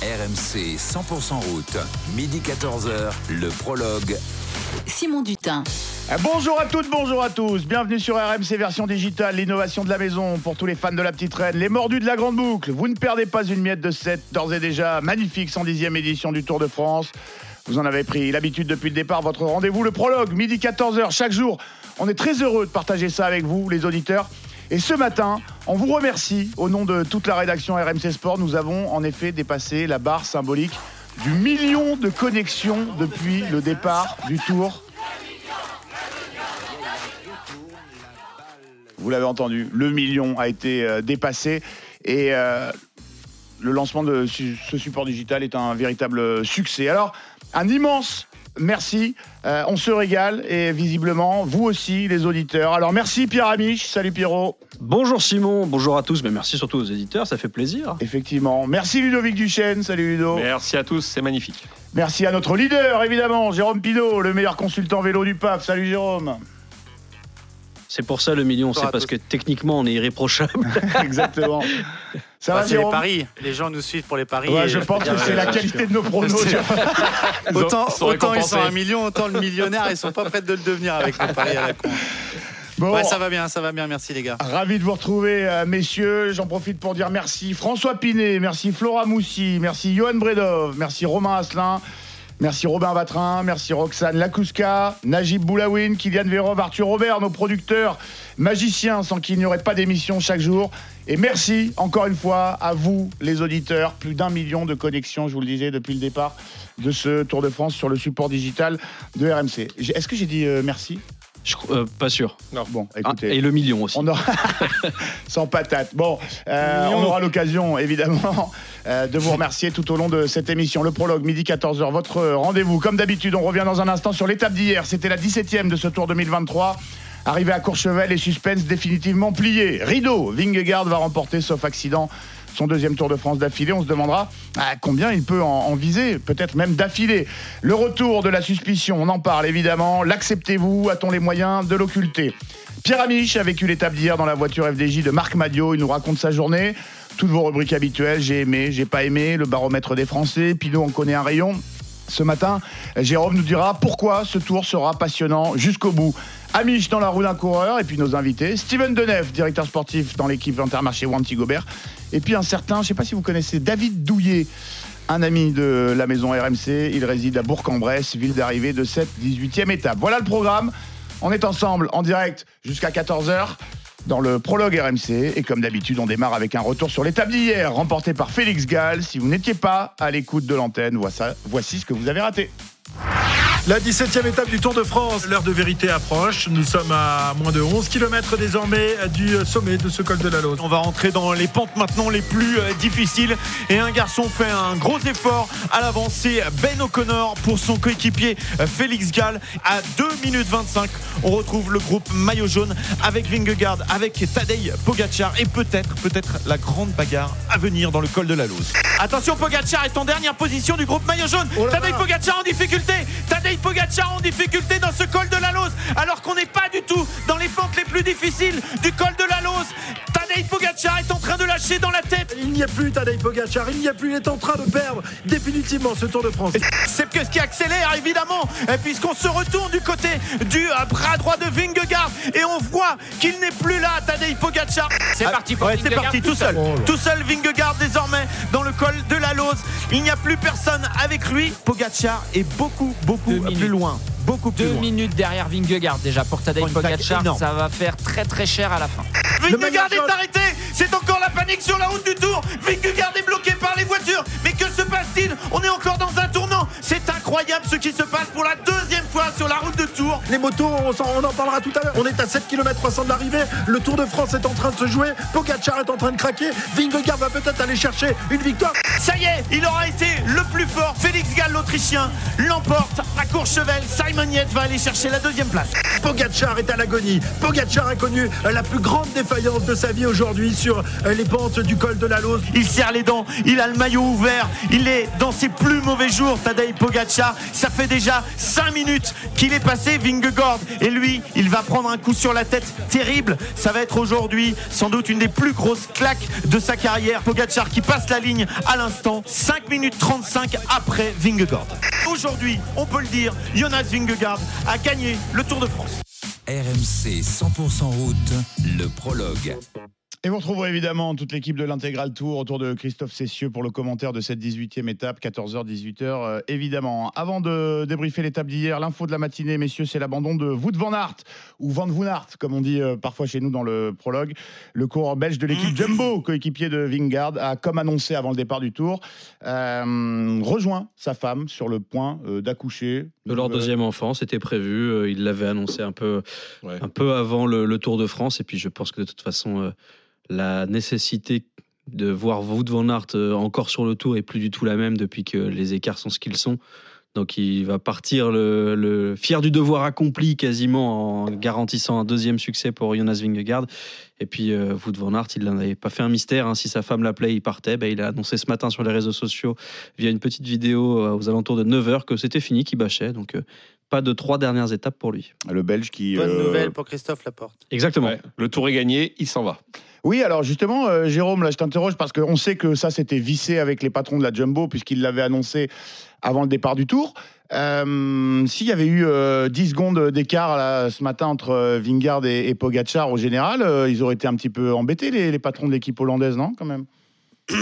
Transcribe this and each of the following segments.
RMC 100% route, midi 14h, le prologue. Simon Dutin. Eh, Bonjour à toutes, bonjour à tous. Bienvenue sur RMC version digitale, l'innovation de la maison pour tous les fans de la petite reine, les mordus de la grande boucle. Vous ne perdez pas une miette de cette d'ores et déjà magnifique 110e édition du Tour de France. Vous en avez pris l'habitude depuis le départ, votre rendez-vous, le prologue, midi 14h chaque jour. On est très heureux de partager ça avec vous, les auditeurs. Et ce matin, on vous remercie au nom de toute la rédaction RMC Sport. Nous avons en effet dépassé la barre symbolique du million de connexions depuis le départ du Tour. Vous l'avez entendu, le million a été euh, dépassé et euh, le lancement de ce support digital est un véritable succès. Alors, un immense merci. Euh, on se régale et visiblement, vous aussi, les auditeurs. Alors, merci Pierre Amiche. Salut Pierrot. Bonjour Simon, bonjour à tous, mais merci surtout aux éditeurs, ça fait plaisir. Effectivement. Merci Ludovic Duchesne. Salut Ludo. Merci à tous, c'est magnifique. Merci à notre leader, évidemment, Jérôme Pinault, le meilleur consultant vélo du PAF. Salut Jérôme. C'est pour ça le million, c'est parce que techniquement on est irréprochable. Exactement. Ça Bah, va c'est les paris. Les gens nous suivent pour les paris. Ouais, et- je pense que c'est la qualité de nos pronos. Autant, Ils sont autant ils récompensés. sont un million, autant le millionnaire, ils sont pas prêts de le devenir avec nos paris à la con. Bon, Ouais, ça va bien, ça va bien, merci les gars. Ravi de vous retrouver, euh, messieurs. J'en profite pour dire merci François Pinet, merci Flora Moussi, merci Johan Bredov, merci Romain Asselin, merci Robin Vatrin, merci Roxane Lakouska, Najib Boulawin, Kylian Vérov, Arthur Robert, nos producteurs magiciens sans qui il n'y aurait pas d'émission chaque jour. Et merci encore une fois à vous, les auditeurs. Plus d'un million de connexions, je vous le disais, depuis le départ de ce Tour de France sur le support digital de RMC. Est-ce que j'ai dit euh, merci? Je euh, pas sûr. Bon, Ah, écoutez. et le million aussi. On aura... Sans patate. Bon, euh, on aura l'occasion, évidemment, euh, de vous remercier tout au long de cette émission. Le prologue, midi 14h, votre rendez-vous. Comme d'habitude, on revient dans un instant sur l'étape d'hier. C'était la 17e de ce Tour 2023. Arrivé à Courchevel, les suspens définitivement pliés. Rideau, Vingegaard va remporter, sauf accident, son deuxième Tour de France d'affilée. On se demandera combien il peut en, en viser, peut-être même d'affilée. Le retour de la suspicion, on en parle évidemment. L'acceptez-vous? A-t-on les moyens de l'occulter? Pierre Amiche a vécu l'étape d'hier dans la voiture FDJ de Marc Madio. Il nous raconte sa journée. Toutes vos rubriques habituelles, j'ai aimé, j'ai pas aimé, le baromètre des Français, Pinot en connaît un rayon. Ce matin, Jérôme nous dira pourquoi ce tour sera passionnant jusqu'au bout. Amiche dans la roue d'un coureur, et puis nos invités. Steven Denef, directeur sportif dans l'équipe Intermarché Wanty Gobert. Et puis un certain, je ne sais pas si vous connaissez, David Douillet, un ami de la maison RMC. Il réside à Bourg-en-Bresse, ville d'arrivée de cette 18e étape. Voilà le programme. On est ensemble en direct jusqu'à 14h dans le prologue RMC. Et comme d'habitude, on démarre avec un retour sur l'étape d'hier, remporté par Félix Gall. Si vous n'étiez pas à l'écoute de l'antenne, voici ce que vous avez raté. La 17e étape du Tour de France, l'heure de vérité approche. Nous sommes à moins de 11 km désormais du sommet de ce col de la Lose. On va rentrer dans les pentes maintenant les plus euh, difficiles. Et un garçon fait un gros effort à l'avance. C'est Ben O'Connor pour son coéquipier euh, Félix Gall. À 2 minutes 25, on retrouve le groupe maillot jaune avec Vingegaard, avec Tadej Pogacar et peut-être, peut-être la grande bagarre à venir dans le col de la Lose. Attention, Pogacar est en dernière position du groupe maillot jaune. Oh Tadej. Pogacar en difficulté. Tadej Pogacar en difficulté dans ce col de la Lose. Alors qu'on n'est pas du tout dans les pentes les plus difficiles du col de la Lose. Tadej Pogacar est en train de lâcher dans la tête. Il n'y a plus Tadej Pogacar, il n'y a plus, il est en train de perdre définitivement ce Tour de France. C'est que ce qui accélère évidemment, et puisqu'on se retourne du côté du euh, bras droit de Vingegaard et on voit qu'il n'est plus là, Tadej Pogacar. C'est parti pour C'est parti tout seul. Oh. Tout seul Vingegaard désormais dans le col de la Lose. Il n'y a plus personne avec lui. Pogacar est beaucoup beaucoup Deux plus minutes. loin. Beaucoup plus Deux loin. minutes derrière Vingegaard déjà pour Tadej Pogacar, ça va faire très très cher à la fin. Vingegaard est arrêté C'est encore la panique sur la route du Tour Vingegaard est bloqué par les voitures Mais que se passe-t-il? On est encore dans un tournant C'est incroyable ce qui se passe pour la deuxième fois sur la route de Tours Les motos, on, en parlera tout à l'heure. On est à 7 km 300 de l'arrivée. Le Tour de France est en train de se jouer. Pogacar est en train de craquer. Vingegaard va peut-être aller chercher une victoire. Ça y est, il aura été le plus fort. Félix Gall, l'Autrichien, l'emporte à Courchevel. Simon Yates va aller chercher la deuxième place. Pogacar est à l'agonie. Pogacar a connu euh, la plus grande défaillance de sa vie aujourd'hui sur euh, les pentes du col de la Lose. Il serre les dents, il a le maillot ouvert, il est dans ses plus mauvais jours, Tadej Pogacar. Ça fait déjà 5 minutes qu'il est passé Vingegaard. Et lui, il va prendre un coup sur la tête terrible. Ça va être aujourd'hui sans doute une des plus grosses claques de sa carrière. Pogacar qui passe la ligne à l'instant. l'instant 5 minutes 35 après Vingegaard. Aujourd'hui, on peut le dire, Jonas Vingegaard a gagné le Tour de France. RMC 100% route, le prologue. Et vous retrouverez évidemment toute l'équipe de l'intégral tour autour de Christophe Cessieux pour le commentaire de cette 18e étape, 14h, 18h, euh, évidemment. Avant de débriefer l'étape d'hier, l'info de la matinée, messieurs, c'est l'abandon de Wout van Aert, ou Van Aert, comme on dit euh, parfois chez nous dans le prologue. Le coureur belge de l'équipe Jumbo, coéquipier de Vingard, a, comme annoncé avant le départ du tour, euh, rejoint sa femme sur le point euh, d'accoucher. De leur deuxième enfant, c'était prévu. euh, Ils l'avaient annoncé un peu, Ouais. un peu avant le, le Tour de France. Et puis, je pense que de toute façon, euh, la nécessité de voir Wout van Aert euh, encore sur le Tour est plus du tout la même depuis que les écarts sont ce qu'ils sont. Donc, il va partir le, le fier du devoir accompli quasiment en garantissant un deuxième succès pour Jonas Vingegaard. Et puis, euh, Wout van Aert, il n'en avait pas fait un mystère. hein. Si sa femme l'appelait, il partait. Ben, il a annoncé ce matin sur les réseaux sociaux via une petite vidéo euh, aux alentours de 9h que c'était fini, qu'il bâchait. Donc, euh, pas de trois dernières étapes pour lui. Le belge qui. Bonne euh, nouvelle pour Christophe Laporte. Exactement. Ouais, Le tour est gagné, il s'en va. Oui, alors justement, euh, Jérôme, là, je t'interroge parce qu'on sait que ça, c'était vissé avec les patrons de la Jumbo, puisqu'ils l'avaient annoncé avant le départ du tour. Euh, S'il y avait eu euh, 10 secondes d'écart ce matin entre euh, Vingard et, et Pogacar au général, ils auraient été un petit peu embêtés, les, les patrons de l'équipe hollandaise, non, quand même?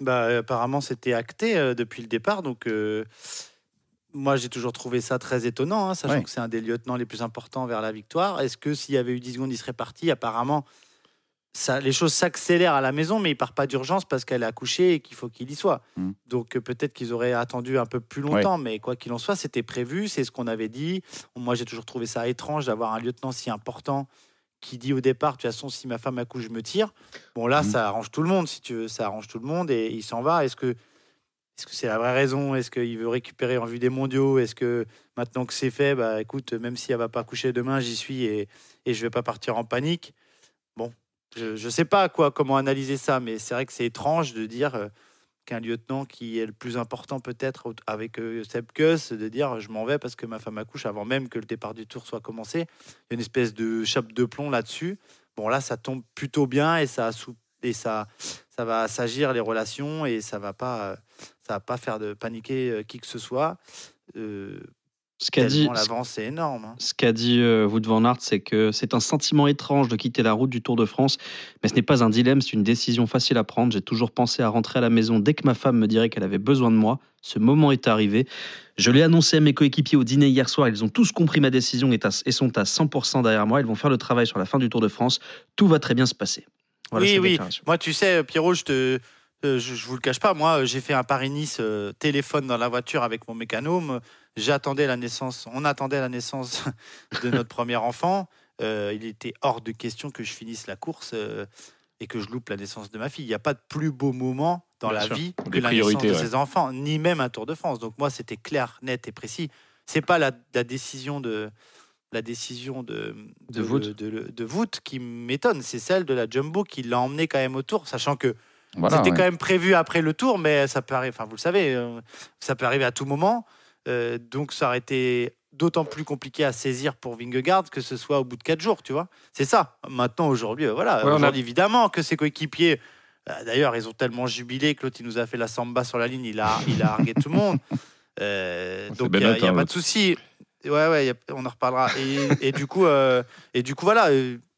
Bah, apparemment, c'était acté depuis le départ. Donc, moi, j'ai toujours trouvé ça très étonnant, hein, sachant Ouais. que c'est un des lieutenants les plus importants vers la victoire. Est-ce que s'il y avait eu 10 secondes, il serait parti? Apparemment, ça, les choses s'accélèrent à la maison, mais il part pas d'urgence parce qu'elle a accouché et qu'il faut qu'il y soit. Mm. Donc, euh, peut-être qu'ils auraient attendu un peu plus longtemps, mais quoi qu'il en soit, c'était prévu, c'est ce qu'on avait dit. Moi, j'ai toujours trouvé ça étrange d'avoir un lieutenant si important qui dit au départ, de toute façon, si ma femme accouche, je me tire. Bon, là, Mhm. ça arrange tout le monde, si tu veux, ça arrange tout le monde et il s'en va. Est-ce que est-ce que c'est la vraie raison? Est-ce qu'il veut récupérer en vue des mondiaux? Est-ce que maintenant que c'est fait, bah écoute, même si elle va pas coucher demain, j'y suis et, et je vais pas partir en panique je, je sais pas quoi, comment analyser ça, mais c'est vrai que c'est étrange de dire euh, qu'un lieutenant qui est le plus important peut-être avec euh, Seb Kuss, de dire je m'en vais parce que ma femme accouche avant même que le départ du tour soit commencé. Il y a une espèce de chape de plomb là-dessus. Bon là, ça tombe plutôt bien et ça et ça ça va s'agir les relations et ça va pas euh, va pas faire paniquer euh, qui que ce soit. Ce qu'a dit, l'avance est énorme. hein. ce qu'a dit euh, Wout van Aert, c'est que c'est un sentiment étrange de quitter la route du Tour de France, mais ce n'est pas un dilemme, c'est une décision facile à prendre. J'ai toujours pensé à rentrer à la maison dès que ma femme me dirait qu'elle avait besoin de moi. Ce moment est arrivé. Je l'ai annoncé à mes coéquipiers au dîner hier soir. Ils ont tous compris ma décision et, sont à 100% derrière moi. Ils vont faire le travail sur la fin du Tour de France. Tout va très bien se passer. Voilà Oui, oui. Moi, tu sais, Pierrot, je te, euh, je, je vous le cache pas. Moi, euh, j'ai fait un Paris-Nice euh, téléphone dans la voiture avec mon mécanome. J'attendais la naissance. On attendait la naissance de notre premier enfant. Euh, il était hors de question que je finisse la course euh, et que je loupe la naissance de ma fille. Il n'y a pas de plus beau moment dans Bien la sûr. vie que Des la naissance de ses enfants, ni même un Tour de France. Donc moi, c'était clair, net et précis. C'est pas la, la décision de la décision de De de, de- de Wout qui m'étonne, c'est celle de la Jumbo qui l'a emmené quand même au Tour, sachant que Voilà, c'était ouais. quand même prévu après le Tour, mais ça peut arriver. Enfin, vous le savez, euh, ça peut arriver à tout moment. Euh, donc ça aurait été d'autant plus compliqué à saisir pour Vingegaard que ce soit au bout de quatre jours, tu vois. C'est ça. Maintenant, aujourd'hui, euh, voilà. Ouais, a- évidemment que ses coéquipiers. euh, D'ailleurs, ils ont tellement jubilé que l'autre, il nous a fait la samba sur la ligne, il a, il a argué tout le monde. Euh, donc, il n'y Bennett, a, hein, pas de souci. Ouais, ouais, a- on en reparlera. Et, et du coup, euh, et du coup, voilà.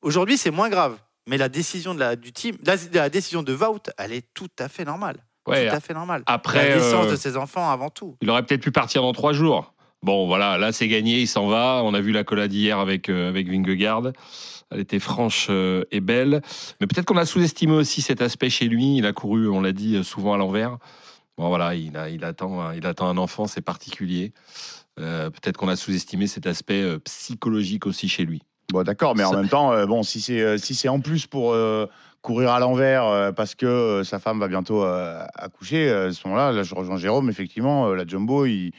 Aujourd'hui, c'est moins grave. Mais la décision de la, du team, la, la décision de Wout, elle est tout à fait normale. Ouais, tout à fait normale. après, la naissance euh, de ses enfants avant tout. Il aurait peut-être pu partir dans trois jours. Bon, voilà, là c'est gagné, il s'en va. On a vu la collade hier avec, euh, avec Vingegaard. Elle était franche euh, et belle. Mais peut-être qu'on a sous-estimé aussi cet aspect chez lui. Il a couru, on l'a dit, euh, souvent à l'envers. Bon, voilà, il, a, il, attend, un- il attend un enfant, c'est particulier. Euh, peut-être qu'on a sous-estimé cet aspect euh, psychologique aussi chez lui. Bon, d'accord, mais en Ça- même temps, euh, bon, si c'est euh, si c'est en plus pour euh, courir à l'envers euh, parce que euh, sa femme va bientôt euh, accoucher, à ce moment-là, là, je rejoins Jérôme. Effectivement, la Jumbo, il-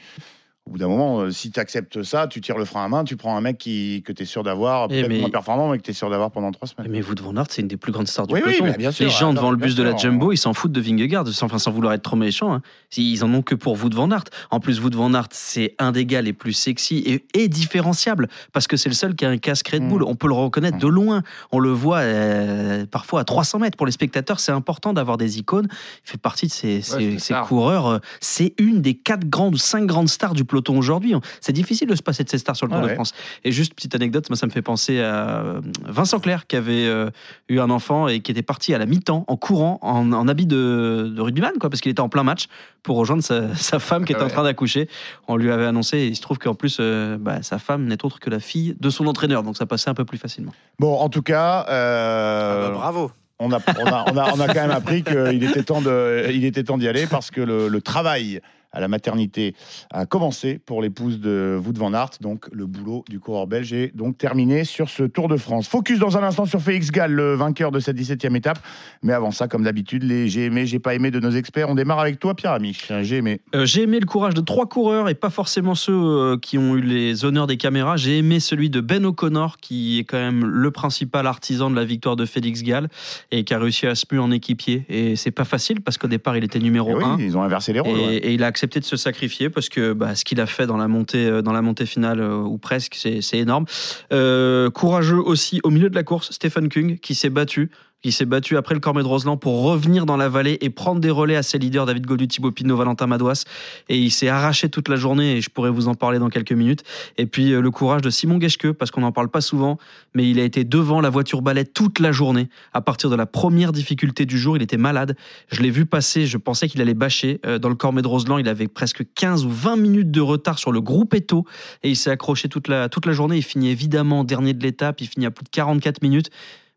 au bout d'un moment, euh, si tu acceptes ça, tu tires le frein à main, tu prends un mec qui, que tu es sûr d'avoir, Eh, peut-être mais- moins performant, mais que tu es sûr d'avoir pendant trois semaines. Mais Wout van Aert, c'est une des plus grandes stars du Oui, peloton. bien sûr, les gens devant le bus de la Jumbo, ils s'en foutent de Vingegaard, sans, enfin, sans vouloir être trop méchant. hein. Ils en ont que pour Wout van Aert. En plus, Wout van Aert, c'est un des gars les plus sexy et, et différenciable, parce que c'est le seul qui a un casque Red Bull. Mm. On peut le reconnaître de loin. On le voit euh, parfois à 300 mètres. Pour les spectateurs, c'est important d'avoir des icônes. Il fait partie de ces, ces- coureurs. euh, C'est une des quatre grandes ou cinq grandes stars du peloton aujourd'hui. C'est difficile de se passer de ces stars sur le Tour Ah de. France. Et juste petite anecdote, moi ça me fait penser à euh, Vincent Clerc qui avait euh, eu un enfant et qui était parti à la mi-temps en courant en, en habit de, de rugbyman quoi parce qu'il était en plein match pour rejoindre sa, sa femme qui était en train d'accoucher. On lui avait annoncé et il se trouve qu'en plus euh, bah, sa femme n'est autre que la fille de son entraîneur donc ça passait un peu plus facilement. Bon, en tout cas, euh, Ah bah, bravo. on, a, on, a, on, a, on a quand même appris qu'il était temps de- il était temps d'y aller parce que le, le travail à la maternité a commencé pour l'épouse de Wout van Aert. Donc, le boulot du coureur belge est donc terminé sur ce Tour de France. Focus dans un instant sur Félix Gall, le vainqueur de cette 17e étape. Mais avant ça, comme d'habitude, les j'ai aimé, j'ai pas aimé de nos experts. On démarre avec toi, Pierre Amiche. J'ai aimé. Euh, j'ai aimé le courage de trois coureurs et pas forcément ceux euh, qui ont eu les honneurs des caméras. J'ai aimé celui de Ben O'Connor, qui est quand même le principal artisan de la victoire de Félix Gall et qui a réussi à se muer en équipier. Et c'est pas facile parce qu'au départ, il était numéro Eh oui, 1. ils ont inversé les Et, rôles. ouais. et il a accepté de se sacrifier parce que bah, ce qu'il a fait dans la montée, euh, dans la montée finale, euh, ou presque, c'est énorme. Euh, courageux aussi au milieu de la course, Stephen Kung, qui s'est battu. Qui s'est battu après le Cormet de Roseland pour revenir dans la vallée et prendre des relais à ses leaders David Godu, Thibaut Pinot, Valentin Madouas. Et il s'est arraché toute la journée et je pourrais vous en parler dans quelques minutes. Et puis euh, le courage de Simon Geschke, parce qu'on n'en parle pas souvent, mais il a été devant la voiture balai toute la journée. À partir de la première difficulté du jour, il était malade. Je l'ai vu passer, je pensais qu'il allait bâcher. Euh, Dans le Cormet de Roseland, il avait presque 15 ou 20 minutes de retard sur le groupe Eto et il s'est accroché toute la, toute la journée. Il finit évidemment dernier de l'étape, il finit à plus de 44 minutes.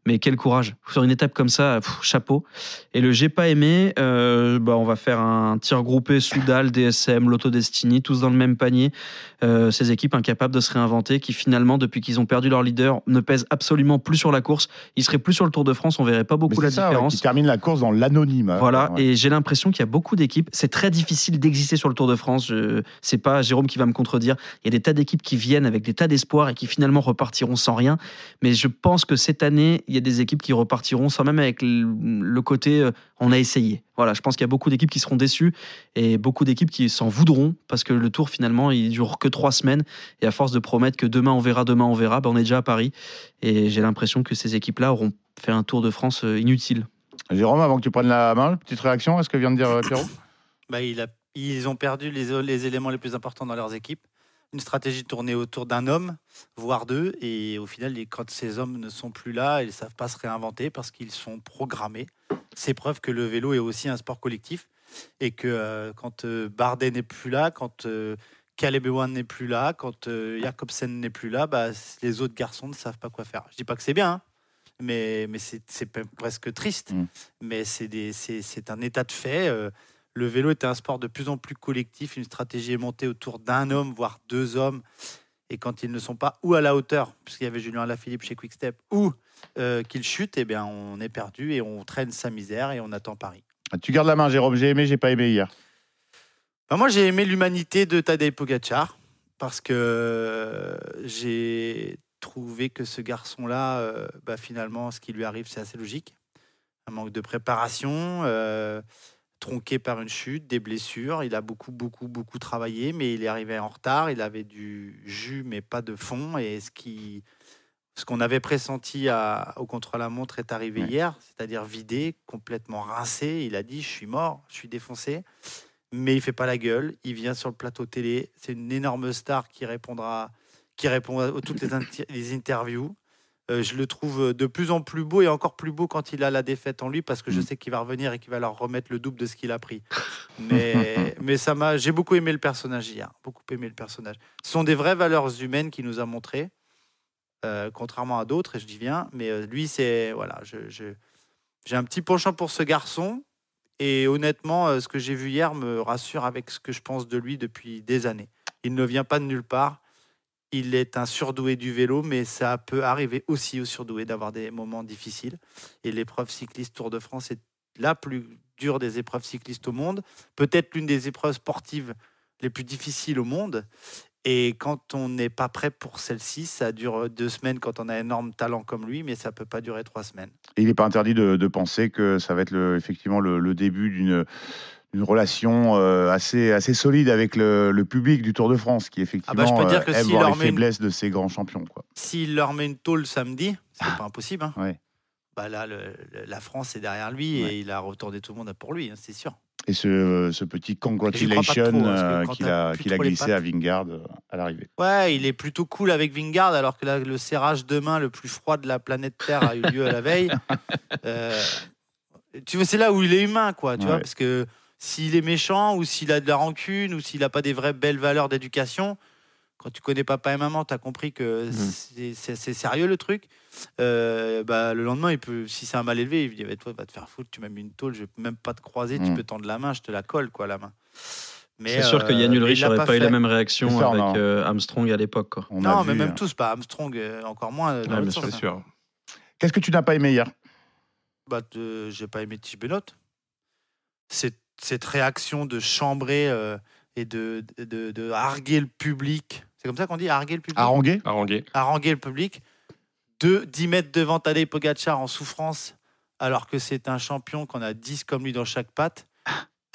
Mais quel courage sur une étape comme ça, pff, chapeau. Et le j'ai pas aimé, euh, bah on va faire un tir groupé Soudal, DSM, Lotto Destiny, tous dans le même panier. Euh, ces équipes incapables de se réinventer, qui finalement, depuis qu'ils ont perdu leur leader, ne pèsent absolument plus sur la course. Ils seraient plus sur le Tour de France, on verrait pas beaucoup la ça, ouais, différence. qui termine la course dans l'anonyme. Voilà, Ouais. et j'ai l'impression qu'il y a beaucoup d'équipes. C'est très difficile d'exister sur le Tour de France. Je... C'est pas Jérôme qui va me contredire. Il y a des tas d'équipes qui viennent avec des tas d'espoirs et qui finalement repartiront sans rien. Mais je pense que cette année, il y a des équipes qui repartiront sans même avec le côté euh, on a essayé. Voilà, je pense qu'il y a beaucoup d'équipes qui seront déçues et beaucoup d'équipes qui s'en voudront parce que le Tour finalement il dure que trois semaines et à force de promettre que demain on verra, demain on verra, ben on est déjà à Paris et j'ai l'impression que ces équipes-là auront fait un Tour de France euh, inutile. Jérôme, avant que tu prennes la main, petite réaction à ce que vient de dire euh, Pierrot? Bah, il a- ils ont perdu les, les éléments les plus importants dans leurs équipes. Une stratégie tournée autour d'un homme, voire deux. Et au final, quand ces hommes ne sont plus là, ils ne savent pas se réinventer parce qu'ils sont programmés. C'est preuve que le vélo est aussi un sport collectif. Et que euh, quand euh, Bardet n'est plus là, quand euh, Caleb Ewan n'est plus là, quand euh, Jacobsen n'est plus là, bah, les autres garçons ne savent pas quoi faire. Je dis pas que c'est bien, hein, mais, mais c'est presque triste. Mm. Mais c'est un état de fait. Le vélo est un sport de plus en plus collectif. Une stratégie est montée autour d'un homme, voire deux hommes. Et quand ils ne sont pas ou à la hauteur, puisqu'il y avait Julien Lafilippe chez Quickstep, ou euh, qu'ils chutent, eh bien, on est perdu et on traîne sa misère et on attend Paris. Tu gardes la main, Jérôme. J'ai aimé, j'ai pas aimé hier. Bah, moi, j'ai aimé l'humanité de Tadej Pogacar parce que euh, j'ai trouvé que ce garçon-là, euh, bah, finalement, ce qui lui arrive, c'est assez logique. Un manque de préparation, euh, tronqué par une chute, des blessures. Il a beaucoup, beaucoup, beaucoup travaillé, mais il est arrivé en retard. Il avait du jus, mais pas de fond. Et ce qui, ce qu'on avait pressenti à- au contre-la-montre est arrivé Ouais. hier, c'est-à-dire vidé, complètement rincé. Il a dit Je suis mort, je suis défoncé mais il fait pas la gueule. Il vient sur le plateau télé. C'est une énorme star qui répondra, qui répond à toutes les interviews. Euh, je le trouve de plus en plus beau et encore plus beau quand il a la défaite en lui parce que je Mm. sais qu'il va revenir et qu'il va leur remettre le double de ce qu'il a pris. Mais, mais ça m'a, j'ai beaucoup aimé le personnage hier, beaucoup aimé le personnage. Ce sont des vraies valeurs humaines qu'il nous a montrées, euh, contrairement à d'autres. Et je dis bien, mais euh, lui c'est voilà, je, je- j'ai un petit penchant pour ce garçon. Et honnêtement, euh, ce que j'ai vu hier me rassure avec ce que je pense de lui depuis des années. Il ne vient pas de nulle part. Il est un surdoué du vélo, mais ça peut arriver aussi aux surdoués d'avoir des moments difficiles. Et l'épreuve cycliste Tour de France est la plus dure des épreuves cyclistes au monde. Peut-être l'une des épreuves sportives les plus difficiles au monde. Et quand on n'est pas prêt pour celle-ci, ça dure deux semaines quand on a un énorme talent comme lui, mais ça peut pas durer trois semaines. Il n'est pas interdit de, penser que ça va être effectivement le début d'une une relation euh, assez, assez solide avec le, le public du Tour de France, qui effectivement Ah bah, dire que euh, aime voir les une- faiblesses de ces grands champions. S'il leur met une tôle samedi, c'est pas impossible. hein. Ah. Ouais. Bah là, le- la France est derrière lui Ouais. et il a retourné tout le monde pour lui, hein, c'est sûr. Et ce, ce petit congratulation que euh, qu'il a, glissé à Vingard à l'arrivée. Ouais, il est plutôt cool avec Vingard, alors que là, le serrage de main le plus froid de la planète Terre a eu lieu à la veille. Euh, tu vois, c'est là où il est humain, quoi, tu vois, parce que s'il est méchant ou s'il a de la rancune ou s'il n'a pas des vraies belles valeurs d'éducation, quand tu connais papa et maman, tu as compris que c'est- c'est c'est sérieux le truc. Euh, bah, le lendemain, il peut, si c'est un mal élevé, il dit bah, Toi, va te faire foutre, tu m'as mis une tôle, je vais même pas te croiser, tu Mm. peux tendre la main, je te la colle, quoi, la main. C'est sûr que euh, Yann mais Ulrich n'aurait pas, eu la même réaction C'est avec euh, Armstrong à l'époque. Non, mais vu, même euh, tous, pas Armstrong, euh, encore moins. euh, dans Ouais, sûr. C'est sûr. Qu'est-ce que tu n'as pas aimé hier? Bah, j'ai pas aimé Tige Benoît. Cette, cette réaction de chambrer euh, et de, de, de harguer le public. C'est comme ça qu'on dit, harguer le public? Harangué Harangué. Haranguer le public. De 10 mètres devant Tadej Pogacar en souffrance, alors que c'est un champion qu'on a 10 comme lui dans chaque patte.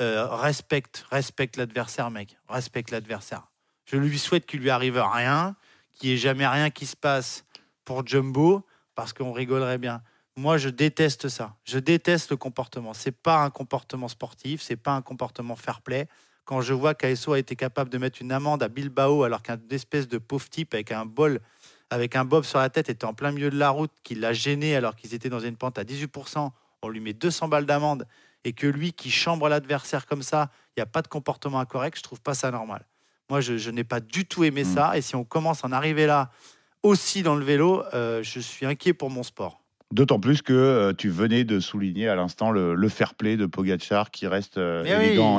Euh, respecte, respecte l'adversaire, mec. Respecte l'adversaire. Je lui souhaite qu'il lui arrive rien, qu'il n'y ait jamais rien qui se passe pour Jumbo, parce qu'on rigolerait bien. Moi, je déteste ça. Je déteste le comportement. C'est pas un comportement sportif, c'est pas un comportement fair play. Quand je vois qu'ASO a été capable de mettre une amende à Bilbao alors qu'un espèce de pauvre type avec un bol, avec un bob sur la tête était en plein milieu de la route, qui l'a gêné alors qu'ils étaient dans une pente à 18%, on lui met 200 balles d'amende et que lui qui chambre l'adversaire comme ça, il n'y a pas de comportement incorrect, je trouve pas ça normal. Moi, je, je n'ai pas du tout aimé Mm. ça et si on commence à en arriver là aussi dans le vélo, euh, je suis inquiet pour mon sport. D'autant plus que euh, tu venais de souligner à l'instant le, le fair play de Pogacar qui reste euh, oui,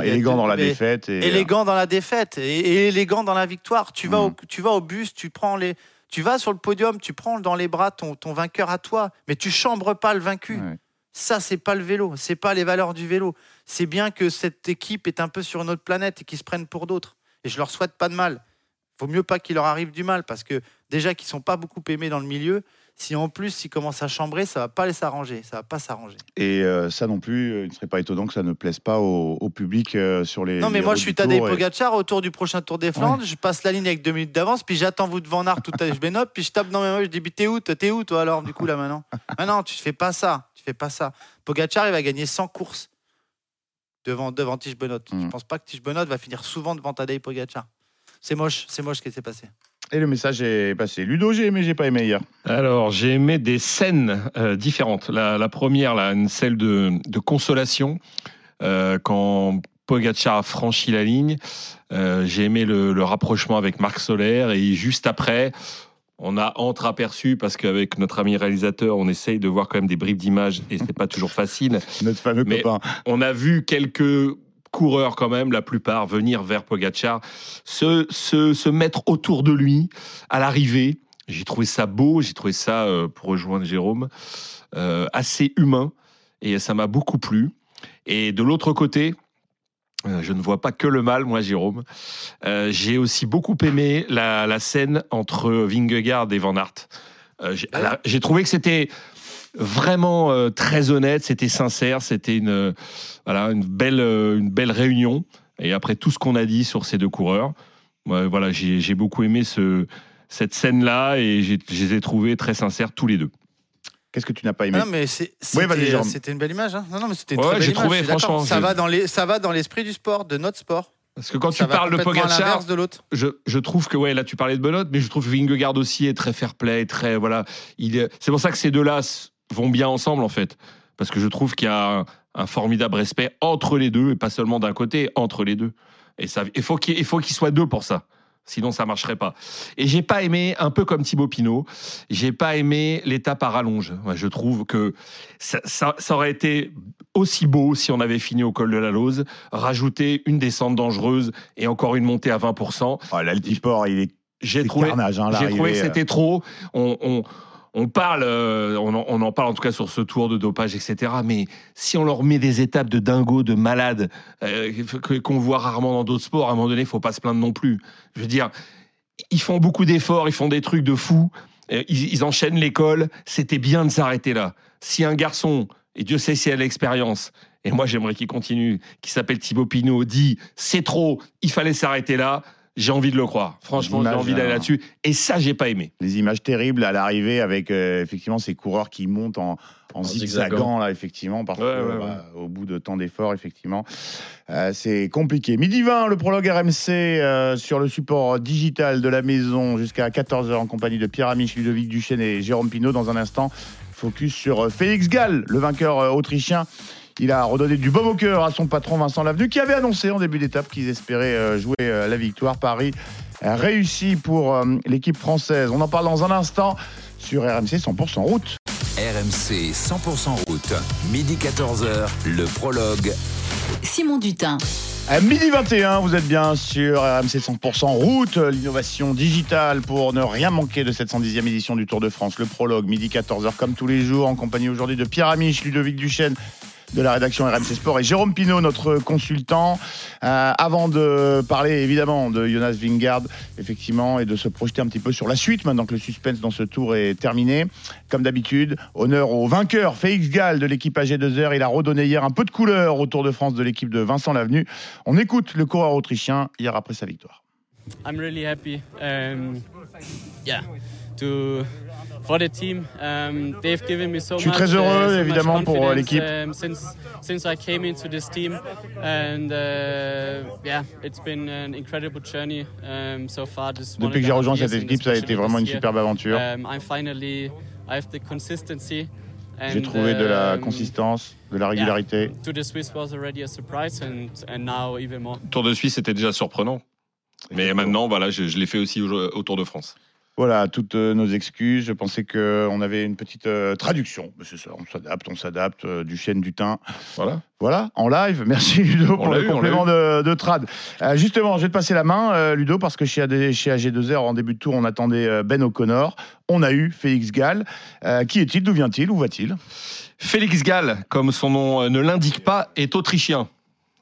élégant, dans la défaite. Et, euh, élégant dans la défaite et, et élégant dans la victoire. Tu vas, Mm. au, tu vas au bus, tu prends les, tu vas sur le podium, tu prends dans les bras ton, ton vainqueur à toi, mais tu chambres pas le vaincu. Ouais. Ça, c'est pas le vélo, c'est pas les valeurs du vélo. C'est bien que cette équipe est un peu sur une autre planète et qu'ils se prennent pour d'autres. Et je leur souhaite pas de mal. Vaut mieux pas qu'il leur arrive du mal parce que déjà qu'ils sont pas beaucoup aimés dans le milieu. Si en plus ils commencent à chambrer, ça va pas les s'arranger, ça va pas s'arranger. Et euh, ça non plus, euh, il ne serait pas étonnant que ça ne plaise pas au, au public euh, sur les. Non, mais les moi, je suis Tadej et- Pogacar autour du prochain Tour des Flandres. Je passe la ligne avec deux minutes d'avance, puis j'attends vous devant Nart tout à l'heure. Je bénote, puis je tape dans mes mains. Je dis, t'es où, t'es où, toi, alors, du coup, là, maintenant Ah non, tu fais pas ça. Tu fais pas ça. Pogacar, il va gagner 100 courses devant, devant Tige Benoît. Je Mm. pense pas que Tige Benoît va finir souvent devant Tadej Pogacar. C'est moche, c'est moche ce qui s'est passé. Et le message est passé. Ludo, j'ai aimé, j'ai pas aimé hier. Alors, j'ai aimé des scènes euh, différentes. La, la première, là, une celle de, de consolation, euh, quand Pogacar a franchi la ligne. Euh, j'ai aimé le, le rapprochement avec Marc Solaire. Et juste après, on a entre-aperçu, parce qu'avec notre ami réalisateur, on essaye de voir quand même des bribes d'images, et c'est pas toujours facile. Notre fameux Mais- copain. On a vu quelques coureurs quand même, la plupart, venir vers Pogacar, se, se, se mettre autour de lui à l'arrivée. J'ai trouvé ça beau, j'ai trouvé ça, euh, pour rejoindre Jérôme, euh, assez humain, et ça m'a beaucoup plu. Et de l'autre côté, euh, je ne vois pas que le mal, moi, Jérôme. Euh, j'ai aussi beaucoup aimé la, la scène entre Vingegaard et Van Aert. Euh, alors, j'ai trouvé que c'était vraiment euh, très honnête, c'était sincère, c'était une, euh, voilà, une, belle, euh, une belle réunion. Et après tout ce qu'on a dit sur ces deux coureurs, ouais, voilà, j'ai j'ai beaucoup aimé ce, cette scène-là et j'ai- je les ai trouvés très sincères tous les deux. Qu'est-ce que tu n'as pas aimé? Ah non, mais c'est- Oui, vas-y, c'était Jérôme. c'était une belle image. hein. Non, non, mais c'était une Ouais, très belle j'ai image, trouvé, je suis d'accord. franchement, Ça va dans les, ça va dans l'esprit du sport, de notre sport. Parce que quand Ça tu va parles de complètement à Pogacar, l'inverse de l'autre. je, je trouve que ouais là tu parlais de Benoît mais je trouve que Vingegaard aussi est très fair play très voilà il est- c'est pour ça que ces deux là vont bien ensemble en fait parce que je trouve qu'il y a un, un formidable respect entre les deux et pas seulement d'un côté entre les deux et ça il faut qu'il qu'ils soient deux pour ça sinon ça marcherait pas et j'ai pas aimé un peu comme Thibaut Pinot j'ai pas aimé l'étape à rallonge je trouve que ça, ça- ça aurait été aussi beau si on avait fini au col de la Lose rajouter une descente dangereuse et encore une montée à 20%. Oh, L'altiport, il est J'ai trouvé, carnage. Hein, j'ai trouvé que c'était trop. On, on, on parle, euh, on, en, parle en tout cas sur ce tour de dopage, etc. Mais si on leur met des étapes de dingo, de malade, euh, qu'on voit rarement dans d'autres sports, à un moment donné, il faut pas se plaindre non plus. Je veux dire, ils font beaucoup d'efforts, ils font des trucs de fou, euh, ils, ils enchaînent l'école. C'était bien de s'arrêter là. Si un garçon, et Dieu sait si elle a l'expérience, et moi j'aimerais qu'il continue, qui s'appelle Thibaut Pinot, dit c'est trop, il fallait s'arrêter là. J'ai envie de le croire. Franchement, j'ai envie d'aller hein. là-dessus. Et ça, j'ai pas aimé. Les images terribles à l'arrivée avec euh, effectivement ces coureurs qui montent en, en zigzagant zigzagant. là effectivement parce Ouais, que, ouais, bah, au bout de tant d'efforts effectivement euh, c'est compliqué. Midi 20 le prologue RMC euh, sur le support digital de la maison jusqu'à 14h en compagnie de Pierre Amiche, Ludovic Duchesne et Jérôme Pinault dans un instant. Focus sur Félix Gall, le vainqueur euh, autrichien. Il a redonné du baume au cœur à son patron Vincent Lavenu qui avait annoncé en début d'étape qu'ils espéraient euh, jouer euh, la victoire. Paris euh, réussi pour l'équipe française. On en parle dans un instant sur RMC 100% route. RMC 100% route. Midi 14h, le prologue. Simon Dutin. À midi 21, vous êtes bien sur RMC 100% route, l'innovation digitale pour ne rien manquer de cette 110e édition du Tour de France. Le prologue, midi 14h comme tous les jours, en compagnie aujourd'hui de Pierre Amiche, Ludovic Duchesne de la rédaction RMC Sport et Jérôme Pinault, notre consultant. Euh, avant de parler évidemment de Jonas Vingard, effectivement, et de se projeter un petit peu sur la suite, maintenant que le suspense dans ce tour est terminé. Comme d'habitude, honneur au vainqueur, Félix Gall de l'équipe AG2R. Il a redonné hier un peu de couleur au Tour de France de l'équipe de Vincent Lavenu. On écoute le coureur autrichien hier après sa victoire. I'm really happy. Um, yeah, for the team, um, they've given me so Je suis much. très heureux, uh, much évidemment, pour, confidence, l'équipe. um, since since I came into this team, and uh, yeah, it's been an incredible journey um, so far. This one Depuis que and j'ai rejoint cette and équipe, ça a été vraiment une superbe aventure. Um, I'm finally, I have the consistency. J'ai and, trouvé de la consistance, de la régularité. To the Swiss was already a surprise, and and now even more. Tour de Suisse, c'était déjà surprenant. Mais maintenant, voilà, je, je l'ai fait aussi au, au Tour de France. Voilà, toutes euh, nos excuses. Je pensais qu'on avait une petite euh, traduction. Mais C'est ça, on s'adapte, on s'adapte, euh, du chêne, du thym. Voilà. Voilà, en live. Merci Ludo pour le eu, complément de, de trad. Euh, justement, je vais te passer la main, euh, Ludo, parce que chez, AD chez AG2R, en début de tour, on attendait euh, Ben O'Connor. On a eu Félix Gall. Euh, qui est-il? D'où vient-il? Où va-t-il? Félix Gall, comme son nom euh, ne l'indique pas, est autrichien.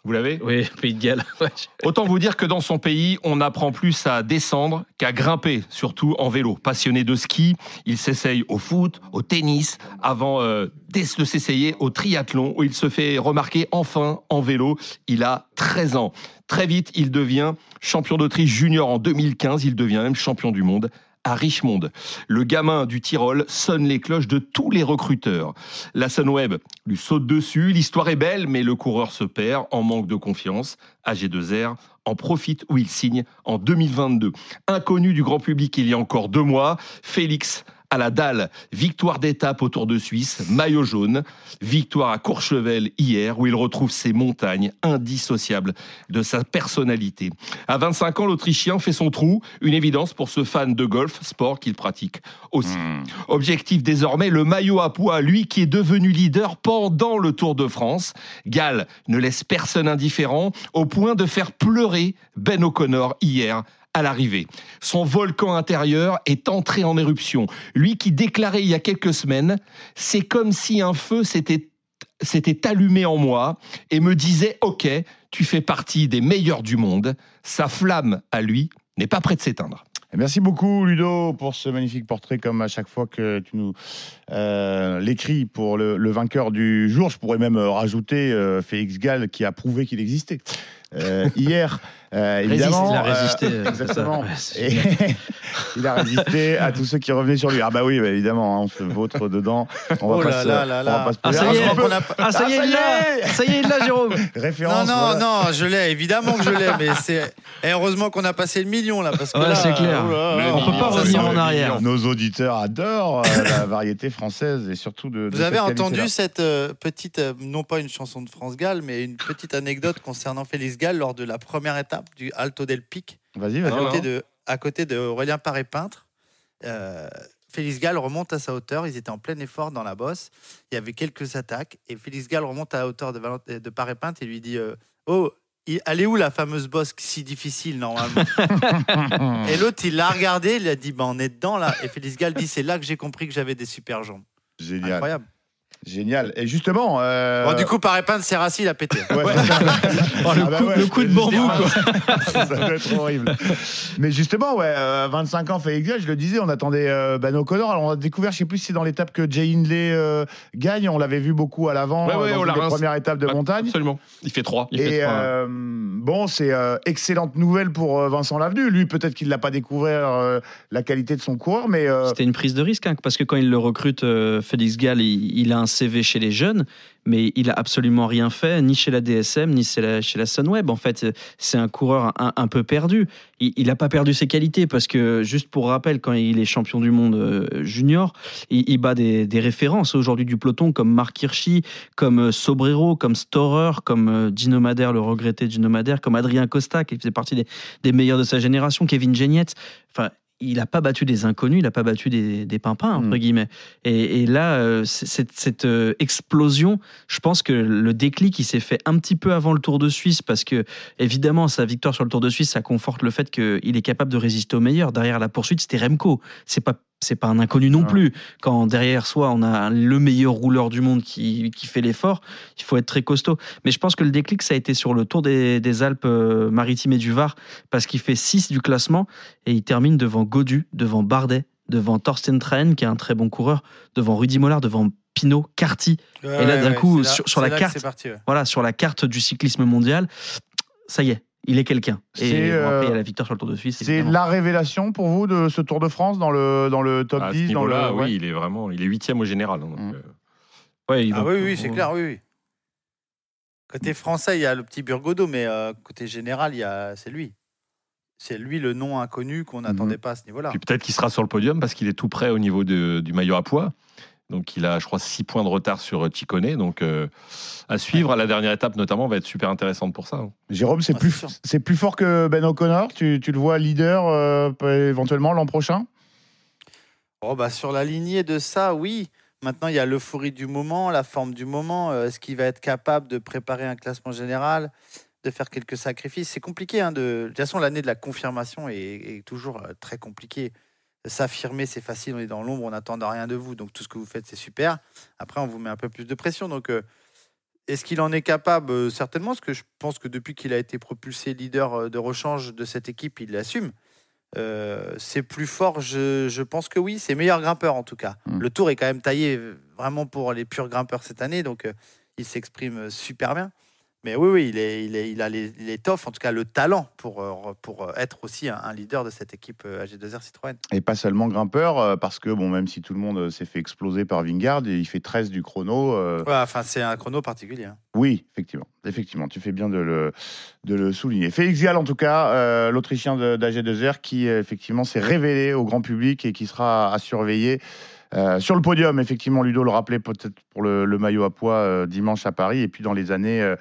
Vous l'avez Oui, Pays de Galles. Ouais. Autant vous dire que dans son pays, on apprend plus à descendre qu'à grimper, surtout en vélo. Passionné de ski, il s'essaye au foot, au tennis, avant euh, de s'essayer au triathlon, où il se fait remarquer enfin en vélo. Il a 13 ans. Très vite, il devient champion d'Autriche junior en 2015. Il devient même champion du monde à Richmond. Le gamin du Tyrol sonne les cloches de tous les recruteurs. La Sunweb lui saute dessus. L'histoire est belle, mais le coureur se perd en manque de confiance. AG2R en profite où il signe en 2022. Inconnu du grand public il y a encore deux mois, Félix à la dalle, victoire d'étape au Tour de Suisse, maillot jaune, victoire à Courchevel hier où il retrouve ses montagnes indissociables de sa personnalité. À 25 ans, l'Autrichien fait son trou, une évidence pour ce fan de golf, sport qu'il pratique aussi. Objectif désormais, le maillot à poids, lui qui est devenu leader pendant le Tour de France. Gall ne laisse personne indifférent au point de faire pleurer Ben O'Connor hier à l'arrivée. Son volcan intérieur est entré en éruption. Lui qui déclarait il y a quelques semaines, c'est comme si un feu s'était s'était allumé en moi et me disait OK, tu fais partie des meilleurs du monde. Sa flamme à lui n'est pas près de s'éteindre. Merci beaucoup Ludo pour ce magnifique portrait comme à chaque fois que tu nous euh, l'écris pour le, le vainqueur du jour. Je pourrais même euh, rajouter euh, Félix Gall qui a prouvé qu'il existait. Euh, hier, euh, Résiste, évidemment. il a résisté, euh, euh, exactement. Et il a résisté à tous ceux qui revenaient sur lui. Ah bah oui, bah évidemment, hein, on se vautre dedans. On va Oh pas là se- là là là. pas se Ah, ça y est. Ah, ça y est, il l'a Ça y est, l'a, Jérôme Référence. Non, non, voilà. non, je l'ai, évidemment que je l'ai, mais c'est. Et heureusement qu'on a passé le million là, parce que Ouais, là. c'est clair. oh là là, On peut pas revenir en arrière. Nos auditeurs adorent euh, la variété française et surtout de. Vous avez entendu cette euh, petite, euh, non pas une chanson de France Gall, mais une petite anecdote concernant Félix Gall lors de la première étape? Du Alto del Pic, Vas-y, à côté, de, à côté de Aurélien Paré-Peintre. Euh, Félix Gall remonte à sa hauteur, ils étaient en plein effort dans la bosse, il y avait quelques attaques, et Félix Gall remonte à la hauteur de, Valent- de Paré-Peintre et lui dit euh, Oh, il- elle est où la fameuse bosse si difficile normalement? Et l'autre, il l'a regardé, il a dit bah, on est dedans là. Et Félix Gall dit c'est là que j'ai compris que j'avais des super jambes. Génial. Incroyable. Génial. Et justement. euh, Bon, du coup, par épingle, Serrassi, il a pété. Ouais. Oh, le, Ah bah coup, ouais, le coup de bambou, quoi. ça doit être horrible. Mais justement, ouais, euh, 25 ans, Félix Gall, je le disais, on attendait euh, Ben O'Connor. Alors, on a découvert, je sais plus si c'est dans l'étape que Jay Hindley euh, gagne. On l'avait vu beaucoup à l'avant Ouais, ouais, on dans l'a premières étapes de Ouais, montagne. Absolument. Il fait 3. Il fait Et euh, bon, c'est euh, excellente nouvelle pour euh, Vincent Lavenu. Lui, peut-être qu'il l'a pas découvert euh, la qualité de son coureur, mais euh, C'était une prise de risque, hein, parce que quand il le recrute, euh, Félix Gall, il, il a un CV chez les jeunes, mais il a absolument rien fait, ni chez la DSM, ni chez la, chez la Sunweb. En fait, c'est un coureur un, peu perdu. Il n'a pas perdu ses qualités, parce que, juste pour rappel, quand il est champion du monde euh, junior, il, bat des, références aujourd'hui du peloton, comme Marc Hirschi, comme euh, Sobrero, comme Storer, comme euh, Dino Madère, le regretté Dino Madère, comme Adrien Costa, qui faisait partie des, des meilleurs de sa génération, Kevin Geniette. Enfin, il n'a pas battu des inconnus, il n'a pas battu des, des pimpins, entre Mm. guillemets. Et, et là, euh, cette, euh, explosion, je pense que le déclic, il s'est fait un petit peu avant le Tour de Suisse, parce que, évidemment, sa victoire sur le Tour de Suisse, ça conforte le fait qu'il est capable de résister au meilleur. Derrière la poursuite, c'était Remco. C'est pas c'est pas un inconnu non Ouais. plus. Quand derrière soi, on a le meilleur rouleur du monde qui, qui fait l'effort, il faut être très costaud. Mais je pense que le déclic, ça a été sur le Tour des, des Alpes euh, maritimes et du Var, parce qu'il fait 6 du classement et il termine devant Godu, devant Bardet, devant Thorsten Trahen, qui est un très bon coureur, devant Rudy Mollard, devant Pinot, Carty. Et là, d'un coup, sur- sur la carte, parti. Voilà, sur la carte du cyclisme mondial, ça y est, il est quelqu'un. C'est, Et bon, après, il y euh, a la victoire sur le Tour de Suisse. c'est la révélation pour vous de ce Tour de France dans le, dans le top à ce 10 dans le, niveau-là, oui, ouais. il est vraiment, il est huitième au général. hein, donc, Mm. euh, Ouais, il Ah oui, oui, c'est clair, oui, oui. Côté français, il y a le petit Burgodo, mais euh, côté général, il y a... c'est lui. C'est lui le nom inconnu qu'on n'attendait pas à ce niveau-là. Puis peut-être qu'il sera sur le podium parce qu'il est tout près au niveau de- du maillot à poids. Donc il a, je crois, 6 points de retard sur Chicone. Donc euh, à suivre à la dernière étape, notamment, va être super intéressante pour ça. hein. Jérôme, c'est Ah, plus, c'est plus fort que Ben O'Connor? Tu, tu le vois leader euh, éventuellement l'an prochain? Oh, bah, sur la lignée de ça, oui. Maintenant, il y a l'euphorie du moment, la forme du moment. Euh, Est-ce qu'il va être capable de préparer un classement général, de faire quelques sacrifices? C'est compliqué. Hein, de... de toute façon, l'année de la confirmation est, est toujours euh, très compliquée. S'affirmer, c'est facile. On est dans l'ombre, on n'attend rien de vous. Donc, tout ce que vous faites, c'est super. Après, on vous met un peu plus de pression. Donc, euh, est-ce qu'il en est capable? Euh, Certainement, parce que je pense que depuis qu'il a été propulsé leader euh, de rechange de cette équipe, il l'assume. Euh, c'est plus fort, je, je pense que oui. C'est meilleur grimpeur en tout cas. Mm. Le tour est quand même taillé vraiment pour les purs grimpeurs cette année, donc euh, il s'exprime super bien. Mais oui, oui, il, est, il, est, il a l'étoffe, en tout cas le talent pour, euh, pour euh, être aussi un, un leader de cette équipe euh, AG2R Citroën. Et pas seulement grimpeur, euh, parce que bon, même si tout le monde euh, s'est fait exploser par Vingard, il fait 13 du chrono. euh, Ouais, enfin, c'est un chrono particulier. hein. Oui, effectivement. Effectivement, tu fais bien de le, de le souligner. Félix Gall, en tout cas, euh, l'Autrichien de- d'AG2R, qui euh, effectivement s'est révélé au grand public et qui sera à surveiller. Euh, sur le podium, effectivement, Ludo le rappelait peut-être pour le, maillot à poids euh, dimanche à Paris et puis dans les années, euh,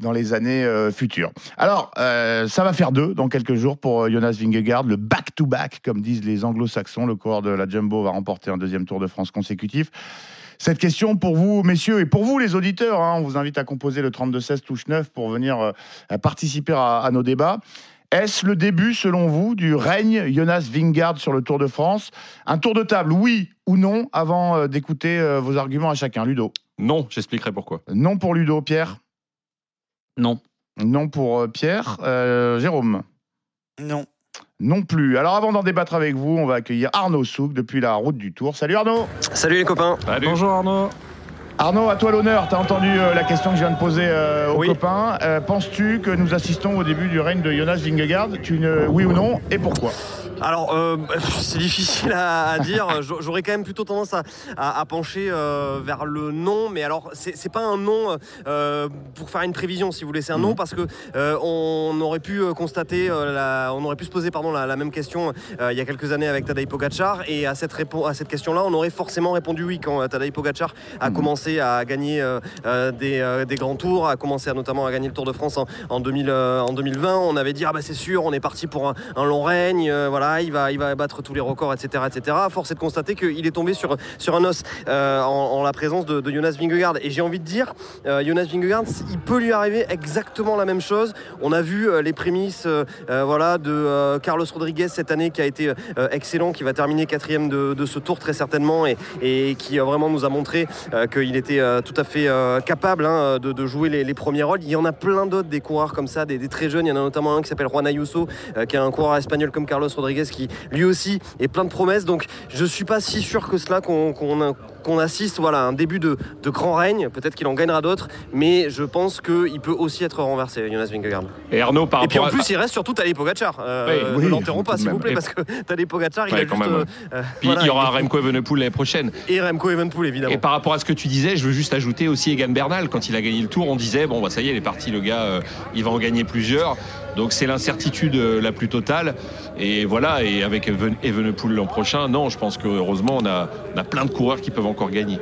dans les années futures. Alors, ça va faire deux dans quelques jours pour Jonas Vingegaard, le back-to-back, comme disent les anglo-saxons. Le coureur de la Jumbo va remporter un deuxième Tour de France consécutif. Cette question pour vous, messieurs, et pour vous, les auditeurs, hein, on vous invite à composer le 32-16 touche 9 pour venir participer à nos débats. Est-ce le début, selon vous, du règne Jonas Vingard sur le Tour de France? Un tour de table, oui ou non, avant euh, d'écouter euh, vos arguments à chacun. Ludo Non, j'expliquerai pourquoi. Non pour Ludo, Pierre Non. Non pour euh, Pierre. Euh, Jérôme Non. Non plus. Alors avant d'en débattre avec vous, on va accueillir Arnaud Souk depuis la route du Tour. Salut Arnaud Salut les copains. Salut. Bonjour Arnaud. Arnaud, à toi l'honneur. Tu as entendu euh, la question que je viens de poser euh, aux Oui. copains. Euh, Penses-tu que nous assistons au début du règne de Jonas Vingegaard? Tu ne... Oui ou non? Et pourquoi? Alors, euh, c'est difficile à, à dire. J'a- J'aurais quand même plutôt tendance à, à- à pencher euh, vers le non, mais alors c'est pas un non euh, pour faire une prévision, si vous voulez. C'est un non parce que on aurait pu constater, la- on aurait pu se poser pardon la, la même question il y a quelques années avec Tadej Pogacar, et à cette à cette question-là, on aurait forcément répondu oui quand Tadej Pogacar a Mhm. commencé à gagner des, des grands tours, a commencé à, notamment à gagner le Tour de France en, en 2000, euh, en 2020. On avait dit ah bah c'est sûr, on est parti pour un, un long règne, voilà. Il va, battre tous les records, etc., etc. Force est de constater qu'il est tombé sur, un os euh, en, la présence de, Jonas Vingegaard. Et j'ai envie de dire, euh, Jonas Vingegaard, il peut lui arriver exactement la même chose. On a vu euh, les prémices, de Carlos Rodriguez cette année qui a été excellent, qui va terminer quatrième de, ce tour très certainement et, qui vraiment nous a montré qu'il était tout à fait capable hein, de, jouer les, premiers rôles. Il y en a plein d'autres des coureurs comme ça, des, des très jeunes. Il y en a notamment un qui s'appelle Juan Ayuso, qui est un coureur espagnol comme Carlos Rodriguez, qui lui aussi est plein de promesses. Donc je suis pas si sûr que cela qu'on a- qu'on assiste voilà, à un début de, de grand règne. Peut-être qu'il en gagnera d'autres, mais je pense qu'il peut aussi être renversé, Jonas Vingegaard. Et Arnaud, par Et puis en rapport à- plus, il reste surtout Tadej Pogacar. Euh, Oui, ne l'enterrons pas, s'il vous plaît, Et- parce que Tadej Pogacar, il Ouais, a quand juste. même, ouais. euh, Puis voilà, il y aura il- Remco Evenepoel l'année prochaine. Et Remco Evenpool, évidemment. Et par rapport à ce que tu disais, je veux juste ajouter aussi Egan Bernal. Quand il a gagné le tour, on disait bon, bah, ça y est, il est parti, le gars, euh, il va en gagner plusieurs. Donc c'est l'incertitude euh, la plus totale. Et voilà, et avec Even- Evenepoel l'an prochain, non, je pense que heureusement, on a, on a plein de coureurs qui peuvent encore gagner.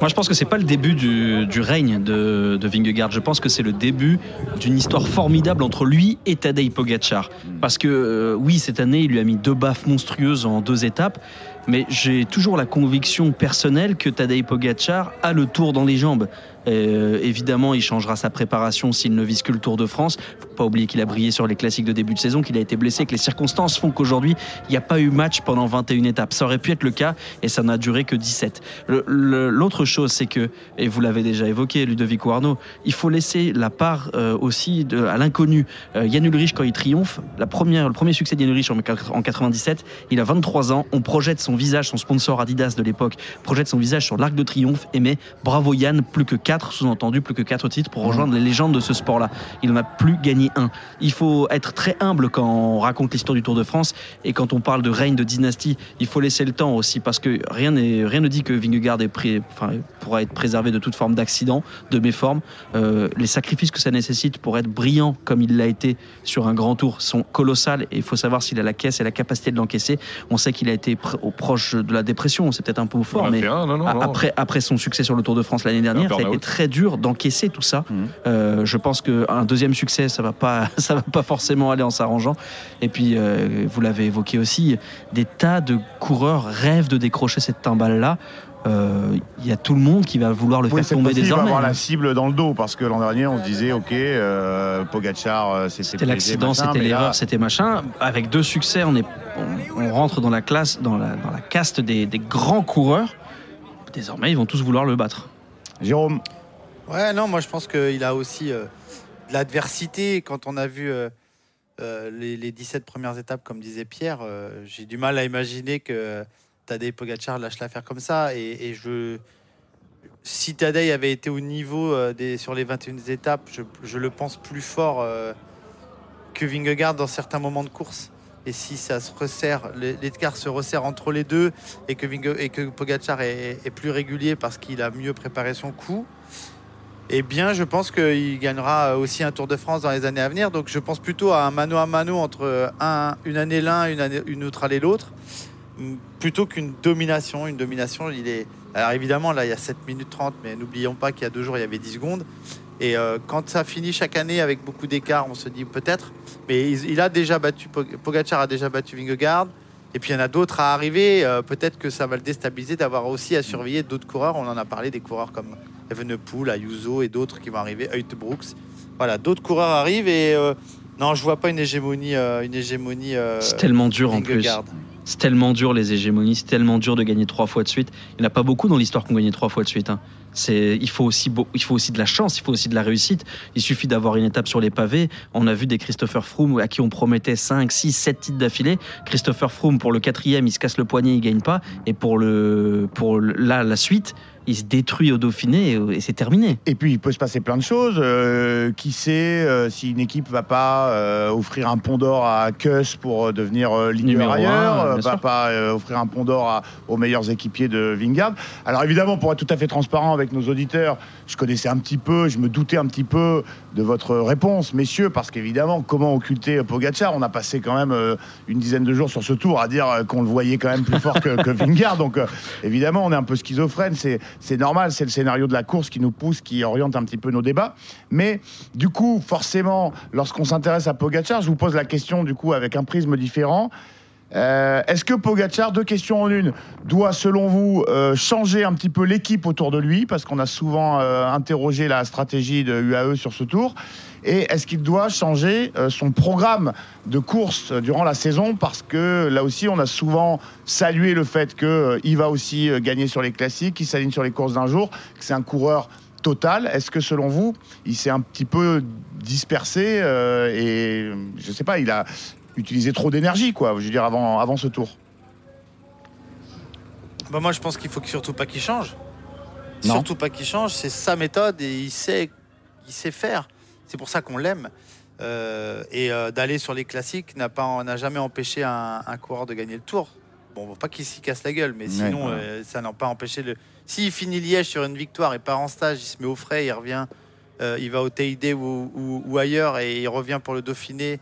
Moi, je pense que c'est pas le début du, du règne de, de Vingegaard. Je pense que c'est le début d'une histoire formidable entre lui et Tadej Pogacar. Parce que euh, oui, cette année, il lui a mis deux baffes monstrueuses en deux étapes. Mais j'ai toujours la conviction personnelle que Tadej Pogacar a le tour dans les jambes. Euh, évidemment, il changera sa préparation s'il ne vise que le Tour de France. Faut pas oublier qu'il a brillé sur les classiques de début de saison, qu'il a été blessé, que les circonstances font qu'aujourd'hui, il n'y a pas eu match pendant 21 étapes. Ça aurait pu être le cas et ça n'a duré que 17. Le- le- L'autre chose, c'est que, et vous l'avez déjà évoqué, Ludovic Arnaud, il faut laisser la part euh, aussi de, à l'inconnu. Euh, Yann Ulrich, quand il triomphe, la première, le premier succès de Yann Ulrich en, en 97, il a 23 ans, on projette son visage, son sponsor Adidas de l'époque, projette son visage sur l'arc de triomphe et met bravo Yann, plus que 4, sous-entendu plus que 4 titres pour rejoindre les légendes de ce sport-là. Il n'en a plus gagné Il faut être très humble quand on raconte l'histoire du Tour de France et quand on parle de règne, de dynastie, il faut laisser le temps aussi parce que rien, ne dit que Vingegaard est pré- enfin, pourra être préservé de toute forme d'accident, de méforme. Euh, les sacrifices que ça nécessite pour être brillant comme il l'a été sur un grand tour sont colossales et il faut savoir s'il a la caisse et la capacité de l'encaisser. On sait qu'il a été pr- au proche de la dépression, c'est peut-être un peu fort, mais un, non, non, après, après son succès sur le Tour de France l'année dernière, ça a été très dur d'encaisser tout ça. Mhm. Euh, je pense qu'un deuxième succès, ça va pas, ça va pas forcément aller en s'arrangeant. Et puis, euh, vous l'avez évoqué aussi, des tas de coureurs rêvent de décrocher cette timbale-là. Euh, Il y a tout le monde qui va vouloir le Oui, faire tomber fois-ci, il va désormais. avoir hein. la cible dans le dos parce que l'an dernier, on se disait, ok, euh, Pogacar, euh, c'est C'était l'accident, c'était l'erreur, c'était machin. Avec deux succès, on, est, on, on rentre dans la classe, dans la, dans la caste des, des grands coureurs. Désormais, ils vont tous vouloir le battre. Jérôme, Ouais, non, moi je pense qu'il a aussi euh, l'adversité. Quand on a vu euh, euh, les, les 17 premières étapes, comme disait Pierre, euh, j'ai du mal à imaginer que Tadej Pogacar lâche l'affaire comme ça. Et, je, si Tadej avait été au niveau des, sur les 21 étapes, je, le pense plus fort que Vingegaard dans certains moments de course. Et si ça se resserre, l'écart se resserre entre les deux et que, Vinge, et que Pogacar est plus régulier parce qu'il a mieux préparé son coup, eh bien, je pense qu'il gagnera aussi un Tour de France dans les années à venir. Donc, je pense plutôt à un mano à mano entre un, une année l'un, une, autre année l'autre, plutôt qu'une domination. Une domination, il est. Alors, évidemment, là, il y a 7 minutes 30, mais n'oublions pas qu'il y a deux jours, il y avait 10 secondes. Et euh, quand ça finit chaque année avec beaucoup d'écart, on se dit peut-être. Mais il, a déjà battu, Pog- Pogacar a déjà battu Vingegaard. Et puis il y en a d'autres à arriver. Euh, peut-être que ça va le déstabiliser d'avoir aussi à surveiller d'autres coureurs. On en a parlé des coureurs comme Evenepoel, Ayuso et d'autres qui vont arriver, Hoyt Brooks. Voilà, d'autres coureurs arrivent et euh, non, je vois pas une hégémonie, euh, une hégémonie. euh, C'est tellement dur en plus. C'est tellement dur les hégémonies, c'est tellement dur de gagner trois fois de suite. Il n'y en a pas beaucoup dans l'histoire qui ont gagné trois fois de suite. hein. C'est, il faut aussi, il faut aussi de la chance, il faut aussi de la réussite. Il suffit d'avoir une étape sur les pavés. On a vu des Christopher Froome à qui on promettait 5, 6, 7 titres d'affilée. Christopher Froome pour le quatrième, il se casse le poignet, il gagne pas. Et pour le, pour le- là la suite, il se détruit au Dauphiné et, et c'est terminé. Et puis il peut se passer plein de choses. Euh, qui sait euh, si une équipe va pas euh, offrir un pont d'or à Kuss pour devenir euh, leader Numéro ailleurs, va sûr. pas euh, offrir un pont d'or aux meilleurs équipiers de Vingard. Alors évidemment, pour être tout à fait transparent avec nos auditeurs, je connaissais un petit peu, je me doutais un petit peu de votre réponse, messieurs, parce qu'évidemment, comment occulter Pogacar? On a passé quand même euh, une dizaine de jours sur ce tour à dire euh, qu'on le voyait quand même plus fort que, que Vingard. Donc euh, évidemment, on est un peu schizophrène. C'est c'est normal, c'est le scénario de la course qui nous pousse, qui oriente un petit peu nos débats. Mais du coup, forcément, lorsqu'on s'intéresse à Pogacar, je vous pose la question du coup avec un prisme différent. Euh, Est-ce que Pogacar, deux questions en une, doit selon vous euh, changer un petit peu l'équipe autour de lui? Parce qu'on a souvent euh, interrogé la stratégie de UAE sur ce tour. Et est-ce qu'il doit changer euh, son programme de course euh, durant la saison? Parce que là aussi, on a souvent salué le fait qu'il va aussi euh, gagner sur les classiques, qu'il s'aligne sur les courses d'un jour, que c'est un coureur total. Est-ce que selon vous, il s'est un petit peu dispersé euh, et je sais pas, il a utilisé trop d'énergie, quoi, je veux dire, avant, avant ce tour? Bah, moi, je pense qu'il faut que- surtout pas qu'il change. Non. Surtout pas qu'il change. C'est sa méthode et il sait, il sait faire. C'est pour ça qu'on l'aime. Euh, et euh, d'aller sur les classiques n'a pas, n'a jamais empêché un, un coureur de gagner le tour. Bon, pas qu'il s'y casse la gueule, mais Ouais, sinon, euh, ça n'a pas empêché le. S'il finit Liège sur une victoire et part en stage, il se met au frais, il revient, il va au TID ou, ou- ou ailleurs et il revient pour le Dauphiné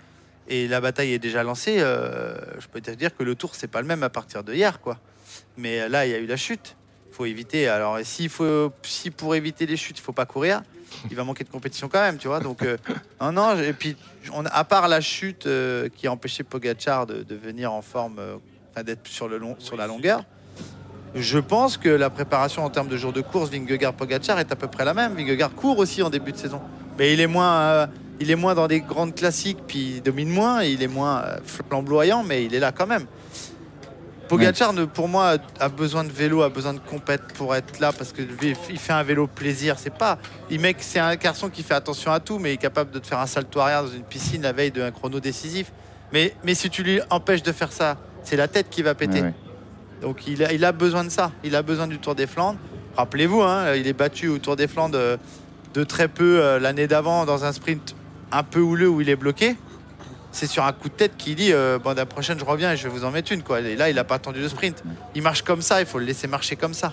et la bataille est déjà lancée. je peux te dire que le tour c'est pas le même à partir de hier, quoi. Mais là, il y a eu la chute. Il faut éviter. Alors, s'il faut, si pour éviter les chutes, il faut pas courir, il va manquer de compétition quand même, tu vois. Donc, euh, non, non. Et puis, on, à part la chute euh, qui a empêché Pogachar de, de venir en forme, euh, d'être sur, le long, sur la longueur, je pense que la préparation en termes de jours de course, Vingegaard-Pogachar est à peu près la même. Vingegaard court aussi en début de saison. Mais il est moins, euh, il est moins dans des grandes classiques, puis il domine moins. Il est moins flamboyant, mais il est là quand même. Pogacar, pour moi, a besoin de vélo, a besoin de compète pour être là parce que il fait un vélo plaisir. C'est pas, il mec, c'est un garçon qui fait attention à tout, mais il est capable de te faire un salto arrière dans une piscine la veille d'un chrono décisif. Mais, mais si tu lui empêches de faire ça, c'est la tête qui va péter. Ouais, ouais. Donc il a, il a besoin de ça. Il a besoin du Tour des Flandres. Rappelez-vous, hein, il est battu au Tour des Flandres euh, de très peu euh, l'année d'avant dans un sprint un peu houleux où il est bloqué. C'est sur un coup de tête qu'il dit euh, bon, la prochaine je reviens et je vais vous en mettre une. Quoi. Et là, il n'a pas attendu le sprint. Il marche comme ça, il faut le laisser marcher comme ça.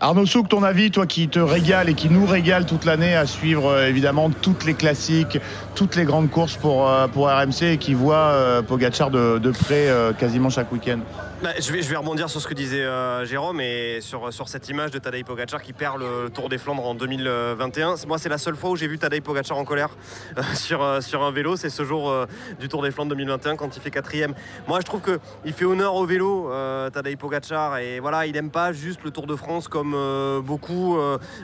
Arnaud Souk, ton avis, toi qui te régale et qui nous régale toute l'année à suivre euh, évidemment toutes les classiques, toutes les grandes courses pour, euh, RMC et qui voit Pogacar de, de près quasiment chaque week-end? Bah, je, vais, rebondir sur ce que disait euh, Jérôme et sur, cette image de Tadej Pogacar qui perd le Tour des Flandres en 2021. Moi, c'est la seule fois où j'ai vu Tadej Pogacar en colère euh, sur, euh, sur un vélo. C'est ce jour du Tour des Flandres 2021 quand il fait quatrième. Moi, je trouve qu'il fait honneur au vélo, Tadej Pogacar. Et voilà, il n'aime pas juste le Tour de France comme beaucoup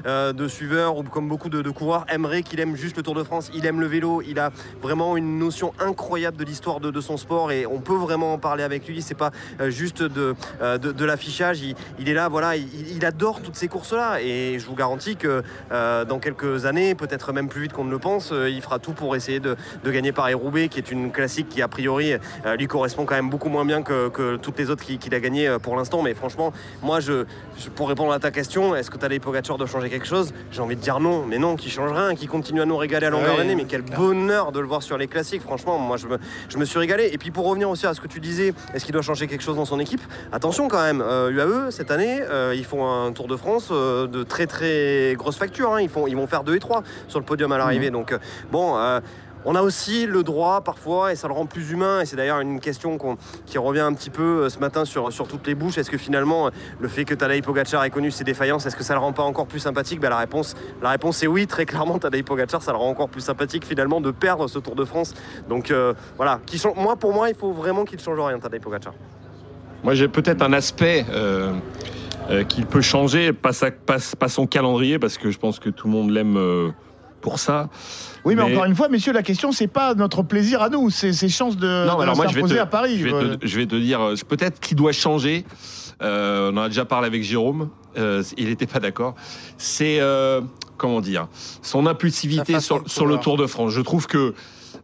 de suiveurs ou comme beaucoup de, coureurs aimeraient qu'il aime juste le Tour de France. Il aime le vélo. Il a vraiment une notion incroyable de l'histoire de, de son sport et on peut vraiment en parler avec lui. C'est pas euh, euh, de, l'affichage. Il, est là, voilà, il, adore toutes ces courses-là. Et je vous garantis que euh, dans quelques années, peut-être même plus vite qu'on ne le pense, euh, il fera tout pour essayer de, gagner Paris-Roubaix, qui est une classique qui, a priori, lui correspond quand même beaucoup moins bien que, toutes les autres qu'il a gagnées pour l'instant. Mais franchement, moi, je- pour répondre à ta question, est-ce que Tadej Pogacar doit changer quelque chose? J'ai envie de dire non, mais non, qui change rien, qui continue à nous régaler à longueur Ouais, d'année. Mais quel clair. bonheur de le voir sur les classiques. Franchement, moi, je me, je me suis régalé. Et puis pour revenir aussi à ce que tu disais, est-ce qu'il doit changer quelque chose dans son équipe? Attention quand même, euh, UAE cette année, euh, ils font un Tour de France euh, de très très grosse facture. hein. Ils, font, ils vont faire 2 et 3 sur le podium à l'arrivée. Donc euh, bon. On a aussi le droit parfois, et ça le rend plus humain, et c'est d'ailleurs une question qui revient un petit peu euh, ce matin sur, toutes les bouches. Est-ce que finalement, euh, le fait que Tadej Pogacar ait connu ses défaillances, est-ce que ça le rend pas encore plus sympathique? Ben, la, réponse, la est oui, très clairement, Tadej Pogacar, ça le rend encore plus sympathique finalement de perdre ce Tour de France. Donc euh, voilà, moi pour moi, il faut vraiment qu'il change rien, Tadej Pogacar. Moi, j'ai peut-être un aspect qu'il peut changer, pas, son calendrier, parce que je pense que tout le monde l'aime pour ça. Oui, mais, Mais- encore une fois, messieurs, la question, c'est pas notre plaisir à nous, c'est ses chances de, Non, de alors moi, je vais s'imposer te- à Paris. Je vais, Euh, te, je vais te dire, euh, peut-être qu'il doit changer. Euh, on en a déjà parlé avec Jérôme. euh, il n'était pas d'accord. C'est euh, comment dire son impulsivité sur, le. Tour de France. Je trouve que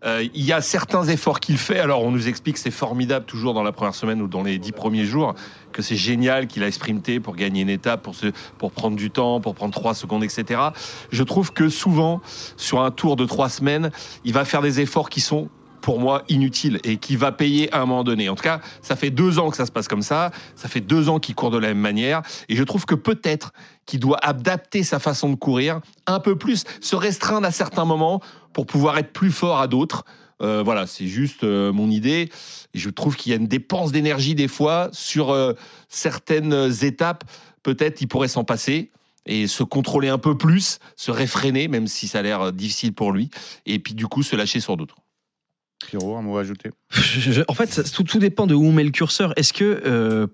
euh, il y a certains efforts qu'il fait. Alors on nous explique que c'est formidable toujours dans la première semaine ou dans les dix premiers jours que c'est génial qu'il a sprinté pour gagner une étape, pour se, pour prendre du temps, pour prendre trois secondes, etc. Je trouve que souvent sur un tour de trois semaines, il va faire des efforts qui sont pour moi inutile et qui va payer à un moment donné. En tout cas, ça fait deux ans que ça se passe comme ça. Ça fait deux ans qu'il court de la même manière. Et je trouve que peut-être qu'il doit adapter sa façon de courir un peu plus, se restreindre à certains moments pour pouvoir être plus fort à d'autres. Euh, voilà, c'est juste euh, mon idée. Et je trouve qu'il y a une dépense d'énergie des fois sur euh, certaines étapes. Peut-être il pourrait s'en passer. et se contrôler un peu plus, se réfréner, même si ça a l'air difficile pour lui, et puis du coup se lâcher sur d'autres. Pierrot, un mot à ajouter? En fait, ça- tout, tout dépend de où on met le curseur. Est-ce que euh,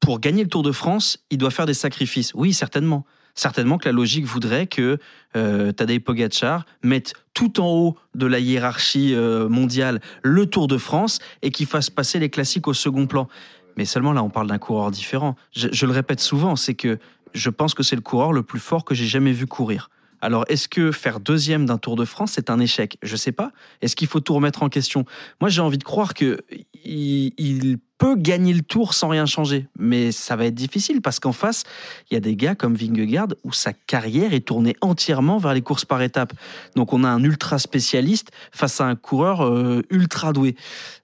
pour gagner le Tour de France, il doit faire des sacrifices Oui, certainement. Certainement que la logique voudrait que euh, Tadej Pogacar mette tout en haut de la hiérarchie euh, mondiale le Tour de France et qu'il fasse passer les classiques au second plan. Mais seulement là, on parle d'un coureur différent. Je, je le répète souvent, c'est que je pense que c'est le coureur le plus fort que j'ai jamais vu courir. Alors, est-ce que faire deuxième d'un Tour de France, c'est un échec? Je sais pas. Est-ce qu'il faut tout remettre en question? Moi, j'ai envie de croire que il, il peut gagner le Tour sans rien changer, mais ça va être difficile parce qu'en face, il y a des gars comme Vingegaard où sa carrière est tournée entièrement vers les courses par étapes. Donc, on a un ultra spécialiste face à un coureur euh, ultra doué.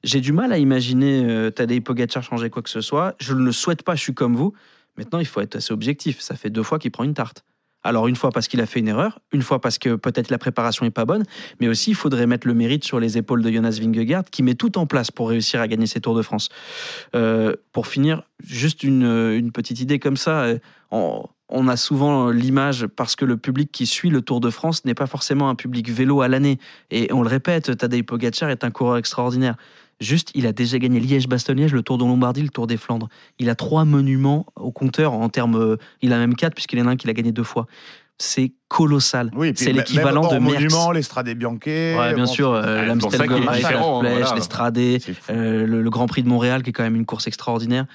J'ai du mal à imaginer euh, Tadej Pogacar changer quoi que ce soit. Je ne le souhaite pas. Je suis comme vous. Maintenant, il faut être assez objectif. Ça fait deux fois qu'il prend une tarte. Alors une fois parce qu'il a fait une erreur, une fois parce que peut-être la préparation est pas bonne, mais aussi il faudrait mettre le mérite sur les épaules de Jonas Vingegaard qui met tout en place pour réussir à gagner ses Tours de France. Euh, pour finir, juste une, petite idée comme ça. euh, On, on a souvent l'image parce que le public qui suit le Tour de France n'est pas forcément un public vélo à l'année. Et on le répète, Tadej Pogacar est un coureur extraordinaire. Juste, il a déjà gagné Liège-Bastogne-Liège, le Tour de Lombardie, le Tour des Flandres. Il a trois monuments au compteur en termes. euh, Il a même quatre puisqu'il y en a un qu'il a gagné deux fois. C'est colossal. Oui, c'est l'équivalent de Merckx. monument, l'Estrade Bianquet. Ouais, bien bon, sûr, euh, c'est pour l'Amstel ça qu'il est Gold Race, la différent, Flèche, voilà. l'Estradé, euh, le, Grand Prix de Montréal, qui est quand même une course extraordinaire.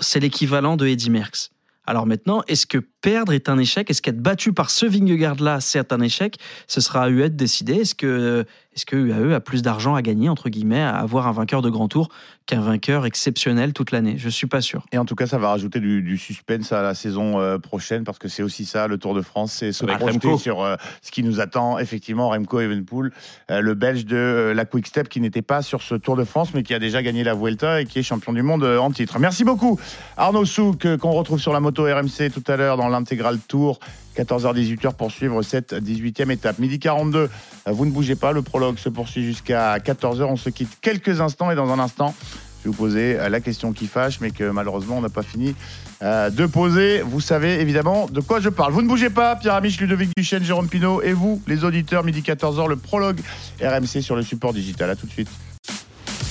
C'est l'équivalent de Eddy Merckx. Alors maintenant, est-ce que perdre est un échec? Est-ce qu'être battu par ce Vingegaard-là, c'est un échec? Ce sera à UAE de décider. Est-ce que, est-ce que UAE a plus d'argent à gagner, entre guillemets, à avoir un vainqueur de grand tour qu'un vainqueur exceptionnel toute l'année? Je suis pas sûr. Et en tout cas, ça va rajouter du, du suspense à la saison euh, prochaine parce que c'est aussi ça, le Tour de France, c'est se Avec projeter Remco. sur euh, ce qui nous attend. Effectivement, Remco Evenepoel, euh, le Belge de euh, la Quick Step qui n'était pas sur ce Tour de France mais qui a déjà gagné la Vuelta et qui est champion du monde en titre. Merci beaucoup Arnaud Souk qu'on retrouve sur la moto RMC tout à l'heure dans l'intégral Tour. 14h-18h pour suivre cette 18e étape. Midi 42, euh, vous ne bougez pas, le prologue se poursuit jusqu'à 14h. On se quitte quelques instants et dans un instant, je vais vous poser euh, la question qui fâche, mais que malheureusement on n'a pas fini euh, de poser. Vous savez évidemment de quoi je parle. Vous ne bougez pas, Pierre Amiche, Ludovic Duchesne, Jérôme Pinault et vous, les auditeurs, midi 14h, le prologue RMC sur le support digital. À tout de suite.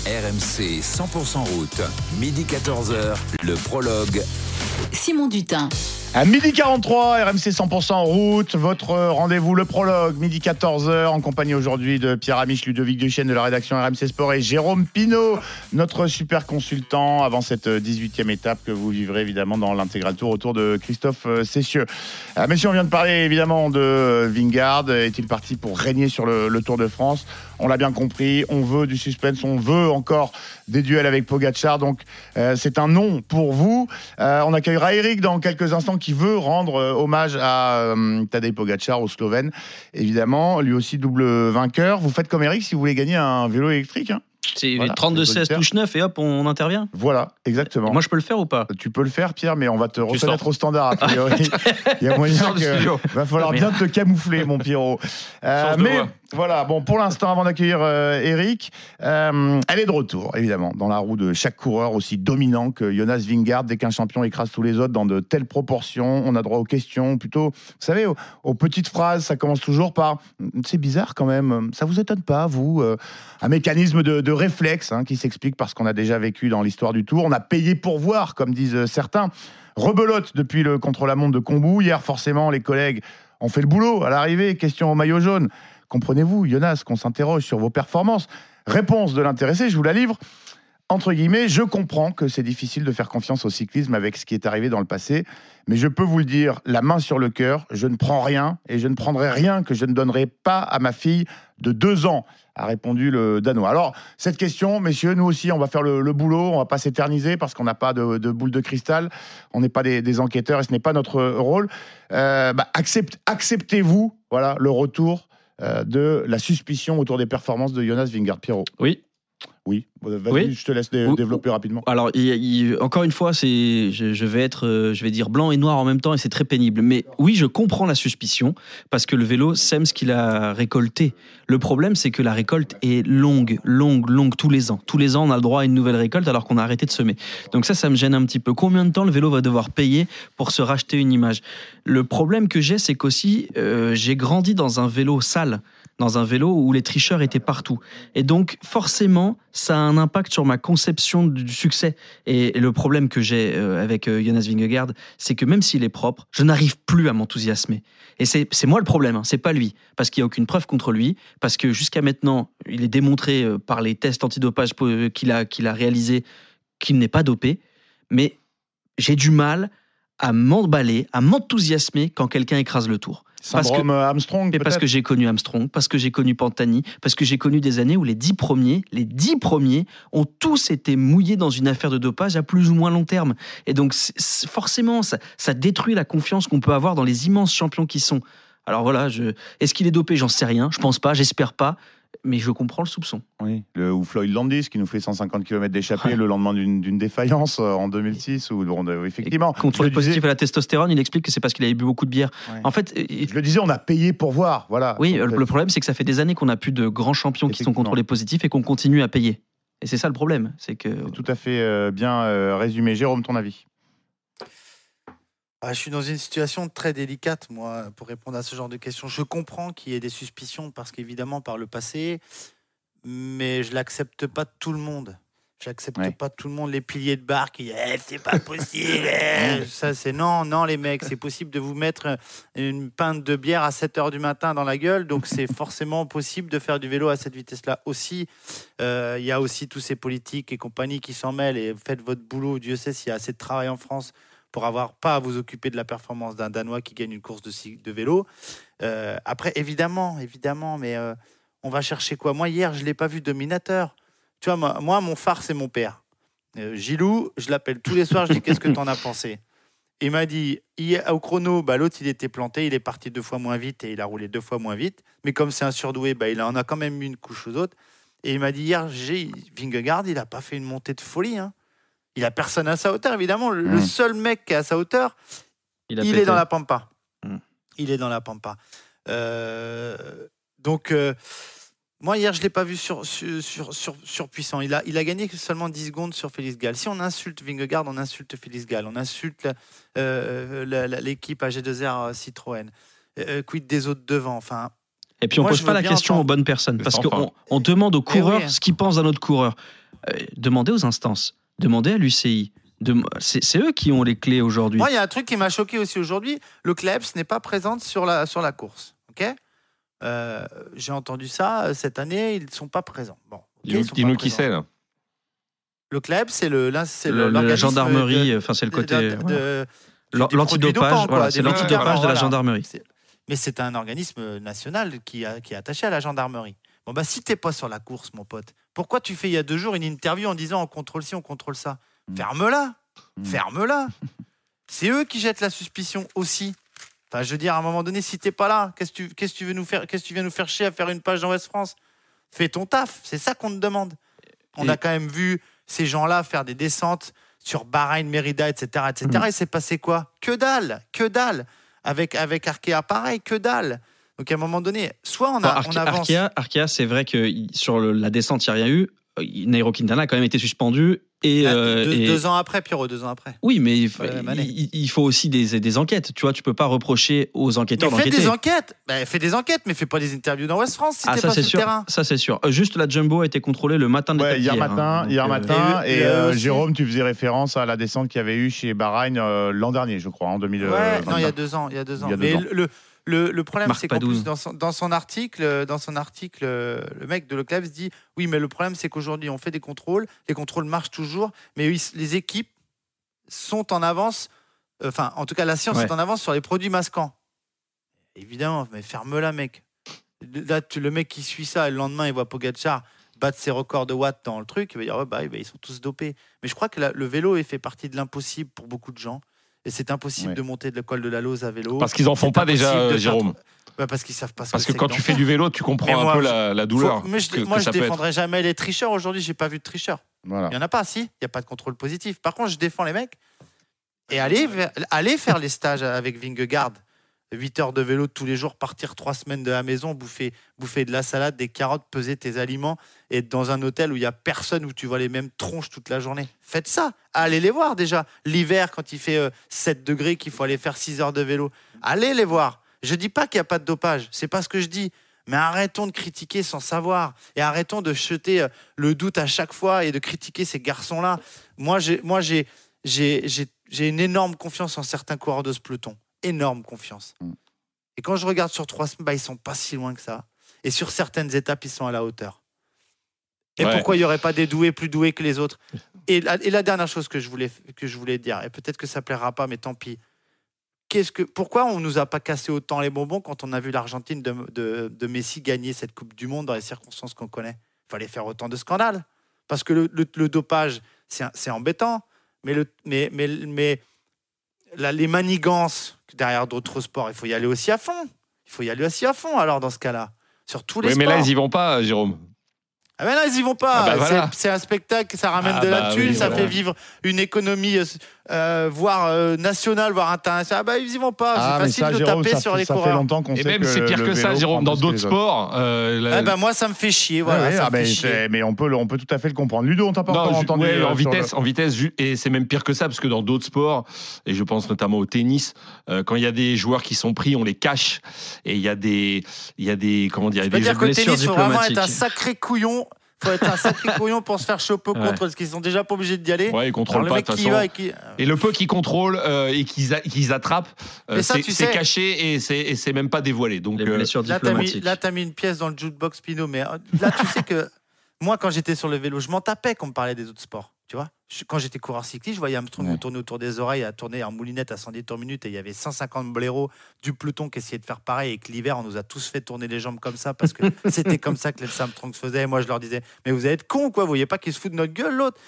RMC 100% route, midi 14h, le prologue. Simon Dutin. À midi 43, RMC 100% en route, votre rendez-vous, le prologue, midi 14h, en compagnie aujourd'hui de Pierre Amiche, Ludovic Duchesne de la rédaction RMC Sport et Jérôme Pinault, notre super consultant avant cette 18e étape que vous vivrez évidemment dans l'intégral tour autour de Christophe Cessieux. Euh, messieurs, on vient de parler évidemment de Vingard. Est-il parti pour régner sur le Tour de France On l'a bien compris, on veut du suspense, on veut encore des duels avec Pogacar, donc euh, c'est un non pour vous. Euh, on accueillera Eric dans quelques instants qui veut rendre euh, hommage à Tadej Pogacar, au Slovène. Évidemment, lui aussi double vainqueur. Vous faites comme Eric si vous voulez gagner un vélo électrique. hein. C'est Voilà, 32-16 auditeurs. touche 9 et hop, on intervient. Voilà, exactement. Moi, je peux le faire ou pas? Tu peux le faire, Pierre, mais on va te reconnaître au standard. A priori. Il y a moyen que. Va falloir bien te camoufler, mon Pierrot. Euh, mais. Voilà, bon, pour l'instant, avant d'accueillir euh, Eric, euh, elle est de retour, évidemment, dans la roue de chaque coureur aussi dominant que Jonas Vingard. Dès qu'un champion écrase tous les autres dans de telles proportions, on a droit aux questions, plutôt, vous savez, aux, aux petites phrases. Ça commence toujours par C'est bizarre quand même, ça vous étonne pas, vous euh, Un mécanisme de, réflexe hein, qui s'explique parce qu'on a déjà vécu dans l'histoire du Tour. On a payé pour voir, comme disent certains. Rebelote depuis le contre-la-montre de Combou. Hier, forcément, les collègues ont fait le boulot à l'arrivée. Question au maillot jaune. Comprenez-vous, Jonas, qu'on s'interroge sur vos performances Réponse de l'intéressé, je vous la livre. Entre guillemets, je comprends que c'est difficile de faire confiance au cyclisme avec ce qui est arrivé dans le passé, mais je peux vous le dire, la main sur le cœur, je ne prends rien et je ne prendrai rien que je ne donnerai pas à ma fille de deux ans, a répondu le Danois. Alors, cette question, messieurs, nous aussi, on va faire le, boulot, on va pas s'éterniser parce qu'on n'a pas de, boule de cristal, on n'est pas des, enquêteurs et ce n'est pas notre rôle. Euh, bah, accept- Acceptez-vous voilà, le retour de la suspicion autour des performances de Jonas Vingard Pierrot Oui. Oui, Euh, vas-y, Oui. je te laisse dé- développer rapidement. Alors, il- il- encore une fois, c'est, je, je vais être, euh, je vais dire blanc et noir en même temps, et c'est très pénible. Mais oui, je comprends la suspicion parce que le vélo sème ce qu'il a récolté. Le problème, c'est que la récolte est longue, longue, longue tous les ans. Tous les ans, on a le droit à une nouvelle récolte alors qu'on a arrêté de semer. Donc ça, ça me gêne un petit peu. Combien de temps le vélo va devoir payer pour se racheter une image? Le problème que j'ai, c'est qu'aussi, euh, j'ai grandi dans un vélo sale, dans un vélo où les tricheurs étaient partout. Et donc, forcément, ça a un impact sur ma conception du succès. Et, le problème que j'ai euh, avec euh, Jonas Vingegaard, c'est que même s'il est propre, je n'arrive plus à m'enthousiasmer. Et c'est moi le problème, hein, c'est pas lui. Parce qu'il n'y a aucune preuve contre lui, parce que jusqu'à maintenant, il est démontré euh, par les tests antidopage qu'il a, qu'il a réalisés qu'il n'est pas dopé. Mais j'ai du mal à m'emballer, à m'enthousiasmer quand quelqu'un écrase le tour. Parce que- euh, Armstrong, mais parce que j'ai connu Armstrong, parce que j'ai connu Pantani, parce que j'ai connu des années où les dix premiers, les dix premiers, ont tous été mouillés dans une affaire de dopage à plus ou moins long terme. Et donc, forcément, ça, ça détruit la confiance qu'on peut avoir dans les immenses champions qui sont. Alors voilà, je... est-ce qu'il est dopé? J'en sais rien. Je pense pas, j'espère pas. Mais je comprends le soupçon. Oui, le, ou Floyd Landis qui nous fait 150 km d'échappée Ouais. le lendemain d'une défaillance euh, en 2006. Où, on, euh, effectivement, Contrôle le disais- positif à la testostérone, il explique que c'est parce qu'il avait bu beaucoup de bière. Ouais. En fait, Je le disais, on a payé pour voir. Voilà. oui, euh, le problème, c'est que ça fait des années qu'on n'a plus de grands champions qui sont contrôlés positifs et qu'on continue à payer. Et c'est ça le problème, c'est que tout à fait euh, bien euh, résumé. Jérôme, ton avis Ah, je suis dans une situation très délicate, moi, pour répondre à ce genre de questions. Je comprends qu'il y ait des suspicions, parce qu'évidemment, par le passé, mais je l'accepte pas de tout le monde. Je l'accepte Ouais. pas tout le monde. Les piliers de bar qui Eh, c'est pas possible. eh. Ça, c'est non, non, les mecs, c'est possible de vous mettre une pinte de bière à 7 h du matin dans la gueule. Donc, c'est forcément possible de faire du vélo à cette vitesse-là aussi. Euh, Il y a aussi tous ces politiques et compagnies qui s'en mêlent et faites votre boulot. Dieu sait s'il y a assez de travail en France pour avoir pas à vous occuper de la performance d'un Danois qui gagne une course de, vélo. Euh, après, évidemment, évidemment, mais euh, on va chercher quoi? Moi, hier, je l'ai pas vu dominateur. Tu vois, moi, mon phare, c'est mon père. Euh, Gilou, je l'appelle tous les soirs, je dis qu'est-ce que t'en as pensé? Il m'a dit, au chrono, bah, l'autre, il était planté, il est parti deux fois moins vite et il a roulé deux fois moins vite. Mais comme c'est un surdoué, bah, il en a quand même mis une couche aux autres. Et il m'a dit hier, Vingegaard, il n'a pas fait une montée de folie. hein. Il a personne à sa hauteur, évidemment. Le, le Mm. seul mec qui est à sa hauteur, il, est dans la pampa. Mm. Il est dans la pampa. Euh, donc, euh, moi, hier, je ne l'ai pas vu sur, sur, sur. Il a, il a gagné seulement 10 secondes sur Félix Gall. Si on insulte Vingegaard, on insulte Félix Gall. On insulte euh, l'équipe AG2R Citroën. Euh, quid des autres devant Enfin, Et puis on Moi, pose pas la question aux bonnes personnes parce qu'on on demande aux Eh oui. coureurs ce qu'ils pensent d'un autre coureur. Euh, demandez aux instances, demandez à l'UCI. C'est eux qui ont les clés aujourd'hui. moi, il y a un truc qui m'a choqué aussi aujourd'hui. Le Klebs n'est pas présente sur la, sur la course. ok? Euh, J'ai entendu ça euh, cette année, ils ne sont pas présents. Bon, ok, ils Dis-nous qui c'est, là. Le club, c'est le, Le- la gendarmerie, enfin c'est le côté l'antidopage, voilà, c'est l'antidopage de la voilà. gendarmerie. Mais c'est un organisme national qui, a- qui est attaché à la gendarmerie. Bon bah si t'es pas sur la course, mon pote, pourquoi tu fais il y a deux jours une interview en disant on contrôle ci, on contrôle ça? Mm. Ferme-la, Mm. ferme-la. c'est eux qui jettent la suspicion aussi. Enfin, je veux dire, à un moment donné, si t'es pas là, qu'est-ce que tu, qu'est-ce que tu veux nous faire, qu'est-ce que tu viens nous faire chier à faire une page dans West France? Fais ton taf, c'est ça qu'on te demande. On Et- a quand même vu ces gens-là faire des descentes sur Bahreïn, Mérida, etc., etc. Mm. Et c'est passé quoi? Que dalle, que dalle. Avec avec Arkea, pareil, que dalle. Donc à un moment donné, soit on, a, Bon, on Arke- avance. Arkea, Arkea, c'est vrai que sur le- la descente, il n'y a rien eu. Euh, Nairo Quintana a quand même été suspendu. Et, euh, deux, et- deux ans après, Pierrot, deux ans après. Oui, mais il, faut- il- il aussi des, des enquêtes. Tu vois, tu peux pas reprocher aux enquêteurs fais d'enquêter. des enquêtes. Ben, fais des enquêtes, mais fais pas des interviews dans West France si Ah, t'es ça pas c'est sur le sûr. terrain. Ça c'est sûr. Euh, Juste la jumbo a été contrôlée le matin de Ouais, hier d'hier, matin, hein. Donc, hier euh, matin. et euh, Jérôme, tu faisais référence à la descente qu'il y avait eu chez Bahreïn euh, l'an dernier, je crois, en 2020. Ouais, non, il y a deux ans. Il y a deux ans. Il y a deux Mais ans. le, le, le problème, c'est qu'en plus, dans son, dans son article, dans son article, euh, le mec de Leclerc se dit oui, mais le problème, c'est qu'aujourd'hui, on fait des contrôles. Les contrôles marchent toujours, mais les équipes sont en avance. euh, Enfin, en tout cas, la science Ouais. est en avance sur les produits masquants. Évidemment, mais ferme-la, mec. Là, tu- le mec qui suit ça, et le lendemain, il voit Pogacar battre ses records de watts dans le truc, il va dire bah, ils sont tous dopés. Mais je crois que la- le vélo est fait partie de l'impossible pour beaucoup de gens. Et c'est impossible Ouais. de monter de l'école de la Lose à vélo. Parce qu'ils en font pas déjà, de Jérôme. Bah, parce qu'ils savent pas ce Parce que quand tu fais du vélo, tu comprends un peu je- la, la douleur. Faut- mais je, que- moi, que je être. défendrai jamais les tricheurs. Aujourd'hui, j'ai pas vu de tricheurs. Voilà. Il y en a pas, si. Il y a pas de contrôle positif. Par contre, je défends les mecs. Et allez, allez faire les stages avec Vingegaard. 8 heures de vélo tous les jours, partir 3 semaines de la maison, bouffer, bouffer de la salade, des carottes, peser tes aliments et être dans un hôtel où il y a personne, où tu vois les mêmes tronches toute la journée. Faites ça. Allez les voir déjà. L'hiver, quand il fait euh, 7 degrés, qu'il faut aller faire 6 heures de vélo. Allez les voir. Je dis pas qu'il n'y a pas de dopage. C'est pas ce que je dis. Mais arrêtons de critiquer sans savoir et arrêtons de jeter euh, le doute à chaque fois et de critiquer ces garçons-là. Moi, j'ai, j'ai une énorme confiance en certains coureurs de ce peloton. Énorme confiance. Mm. Et quand je regarde sur trois semaines, bah, ils sont pas si loin que ça. Et sur certaines étapes, ils sont à la hauteur. Et Ouais. pourquoi il n'y aurait pas des doués plus doués que les autres et la, et la dernière chose que je voulais, que je voulais dire, et peut-être que ça plaira pas, mais tant pis. Qu'est-ce que, pourquoi on nous a pas cassé autant les bonbons quand on a vu l'Argentine de, de, de Messi gagner cette Coupe du Monde dans les circonstances qu'on connaît? Il fallait faire autant de scandales. Parce que le, le- le dopage, c'est c'est embêtant, mais, le, mais, mais, mais la- les manigances derrière d'autres sports, il faut y aller aussi à fond. Il faut y aller aussi à fond, alors, dans ce cas-là. Sur tous les Oui, mais sports. là, ils y vont pas, Jérôme. Ah ben là, ils y vont pas. Ah bah C'est- voilà. C'est un spectacle, ça ramène Ah de la bah thune, oui, ça voilà. fait vivre une économie, euh, euh, voire euh, nationale, voire internationale. Ah bah ils y vont pas. Ah, c'est mais facile ça, de Jérôme, taper ça sur fait- les ça fait coureurs. longtemps qu'on Et sait même, que c'est pire que ça, Jérôme. Dans que d'autres sports, euh, la- Ah bah moi, ça me fait chier. Voilà, Ouais, ça ah me ben, fait chier. mais on peut, le- on peut tout à fait le comprendre. Ludo, on t'a pas Non, encore entendu. ouais, euh, en le- vitesse, en vitesse, et c'est même pire que ça parce que dans d'autres sports, et je pense notamment au tennis, quand il y a des joueurs qui sont pris, on les cache, et il y a des, il y a des, comment dire, Je il y a peux des dire blessures tennis, il faut vraiment être un diplomatiques. sacré couillon. Faut être un sacré couillon pour se faire choper au Ouais. contre parce qu'ils sont déjà pas obligés d'y aller. Ouais, ils contrôlent le pas de mec toute façon. va et qui. Et le peu qu'ils contrôlent euh, et qu'ils qu'ils attrapent, euh, c'est tu c'est sais- caché et c'est même pas dévoilé. Donc Les euh, blessures Là, t'as mis, mis une pièce dans le jukebox Pinot, mais euh, là, tu sais que moi, quand j'étais sur le vélo, je m'en tapais qu'on me parlait des autres sports. Tu vois Je- Quand j'étais coureur cycliste, je voyais Armstrong Ouais. me tourner autour des oreilles, à tourner en moulinette à 110 tours minute, et il y avait 150 blaireaux du peloton qui essayaient de faire pareil, et que l'hiver, on nous a tous fait tourner les jambes comme ça, parce que c'était comme ça que les Armstrong se faisait. Et moi, je leur disais, mais vous êtes cons, quoi, vous voyez pas qu'ils se foutent de notre gueule, l'autre?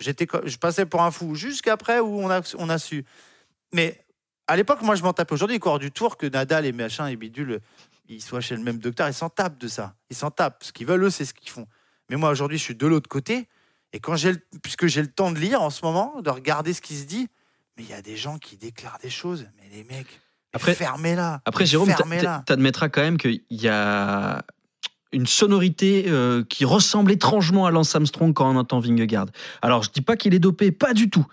J'étais, Je passais pour un fou, jusqu'après où on a, on a su. Mais à l'époque, moi, je m'en tapais. Aujourd'hui, coureurs du Tour, que Nadal et machin et bidule, ils soient chez le même docteur, ils s'en tapent de ça. Ils s'en tapent. Ce qu'ils veulent, eux, c'est ce qu'ils font. Mais moi, aujourd'hui, je suis de l'autre côté. Et quand j'ai puisque j'ai le temps de lire en ce moment, de regarder ce qui se dit, mais il y a des gens qui déclarent des choses. Mais les mecs, Après- fermez-la. Après, Jérôme, t'admettras quand même qu'il y a une sonorité euh, qui ressemble étrangement à Lance Armstrong quand on entend Vingegaard. Alors, je dis pas qu'il est dopé, pas du tout.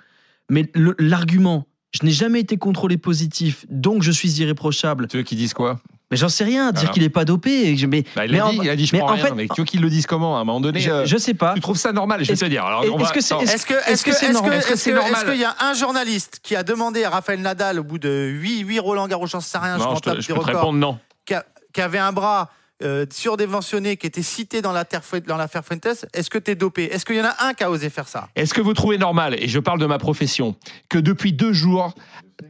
Mais l'argument, je n'ai jamais été contrôlé positif, donc je suis irréprochable. tu veux qu'ils disent quoi? Mais j'en sais rien, dire Alors. qu'il est pas dopé. Mais, Bah, Il mais a en- dit, il a dit je mais prends en rien. fait- mais tu veux qu'ils le disent comment à un moment donné je, euh, je sais pas. Tu trouves ça normal Je vais Est-ce- te dire. Est-ce que c'est- est-ce- Est-ce que est-ce est-ce que que c'est est-ce normal que Est-ce que est-ce c'est que- normal est-ce qu'il y a un journaliste qui a demandé à Raphaël Nadal au bout de 8, 8 Roland Garros, j'en sais rien, je Non, m'en je, te- tape je des records, répondre non. qui, a- qui avait un bras euh, surdéventionné, qui était cité dans l'affaire dans l'affaire Fuentes, est-ce que tu es dopé? Est-ce qu'il y en a un qui a osé faire ça? Est-ce que vous trouvez normal, et je parle de ma profession, que depuis deux jours,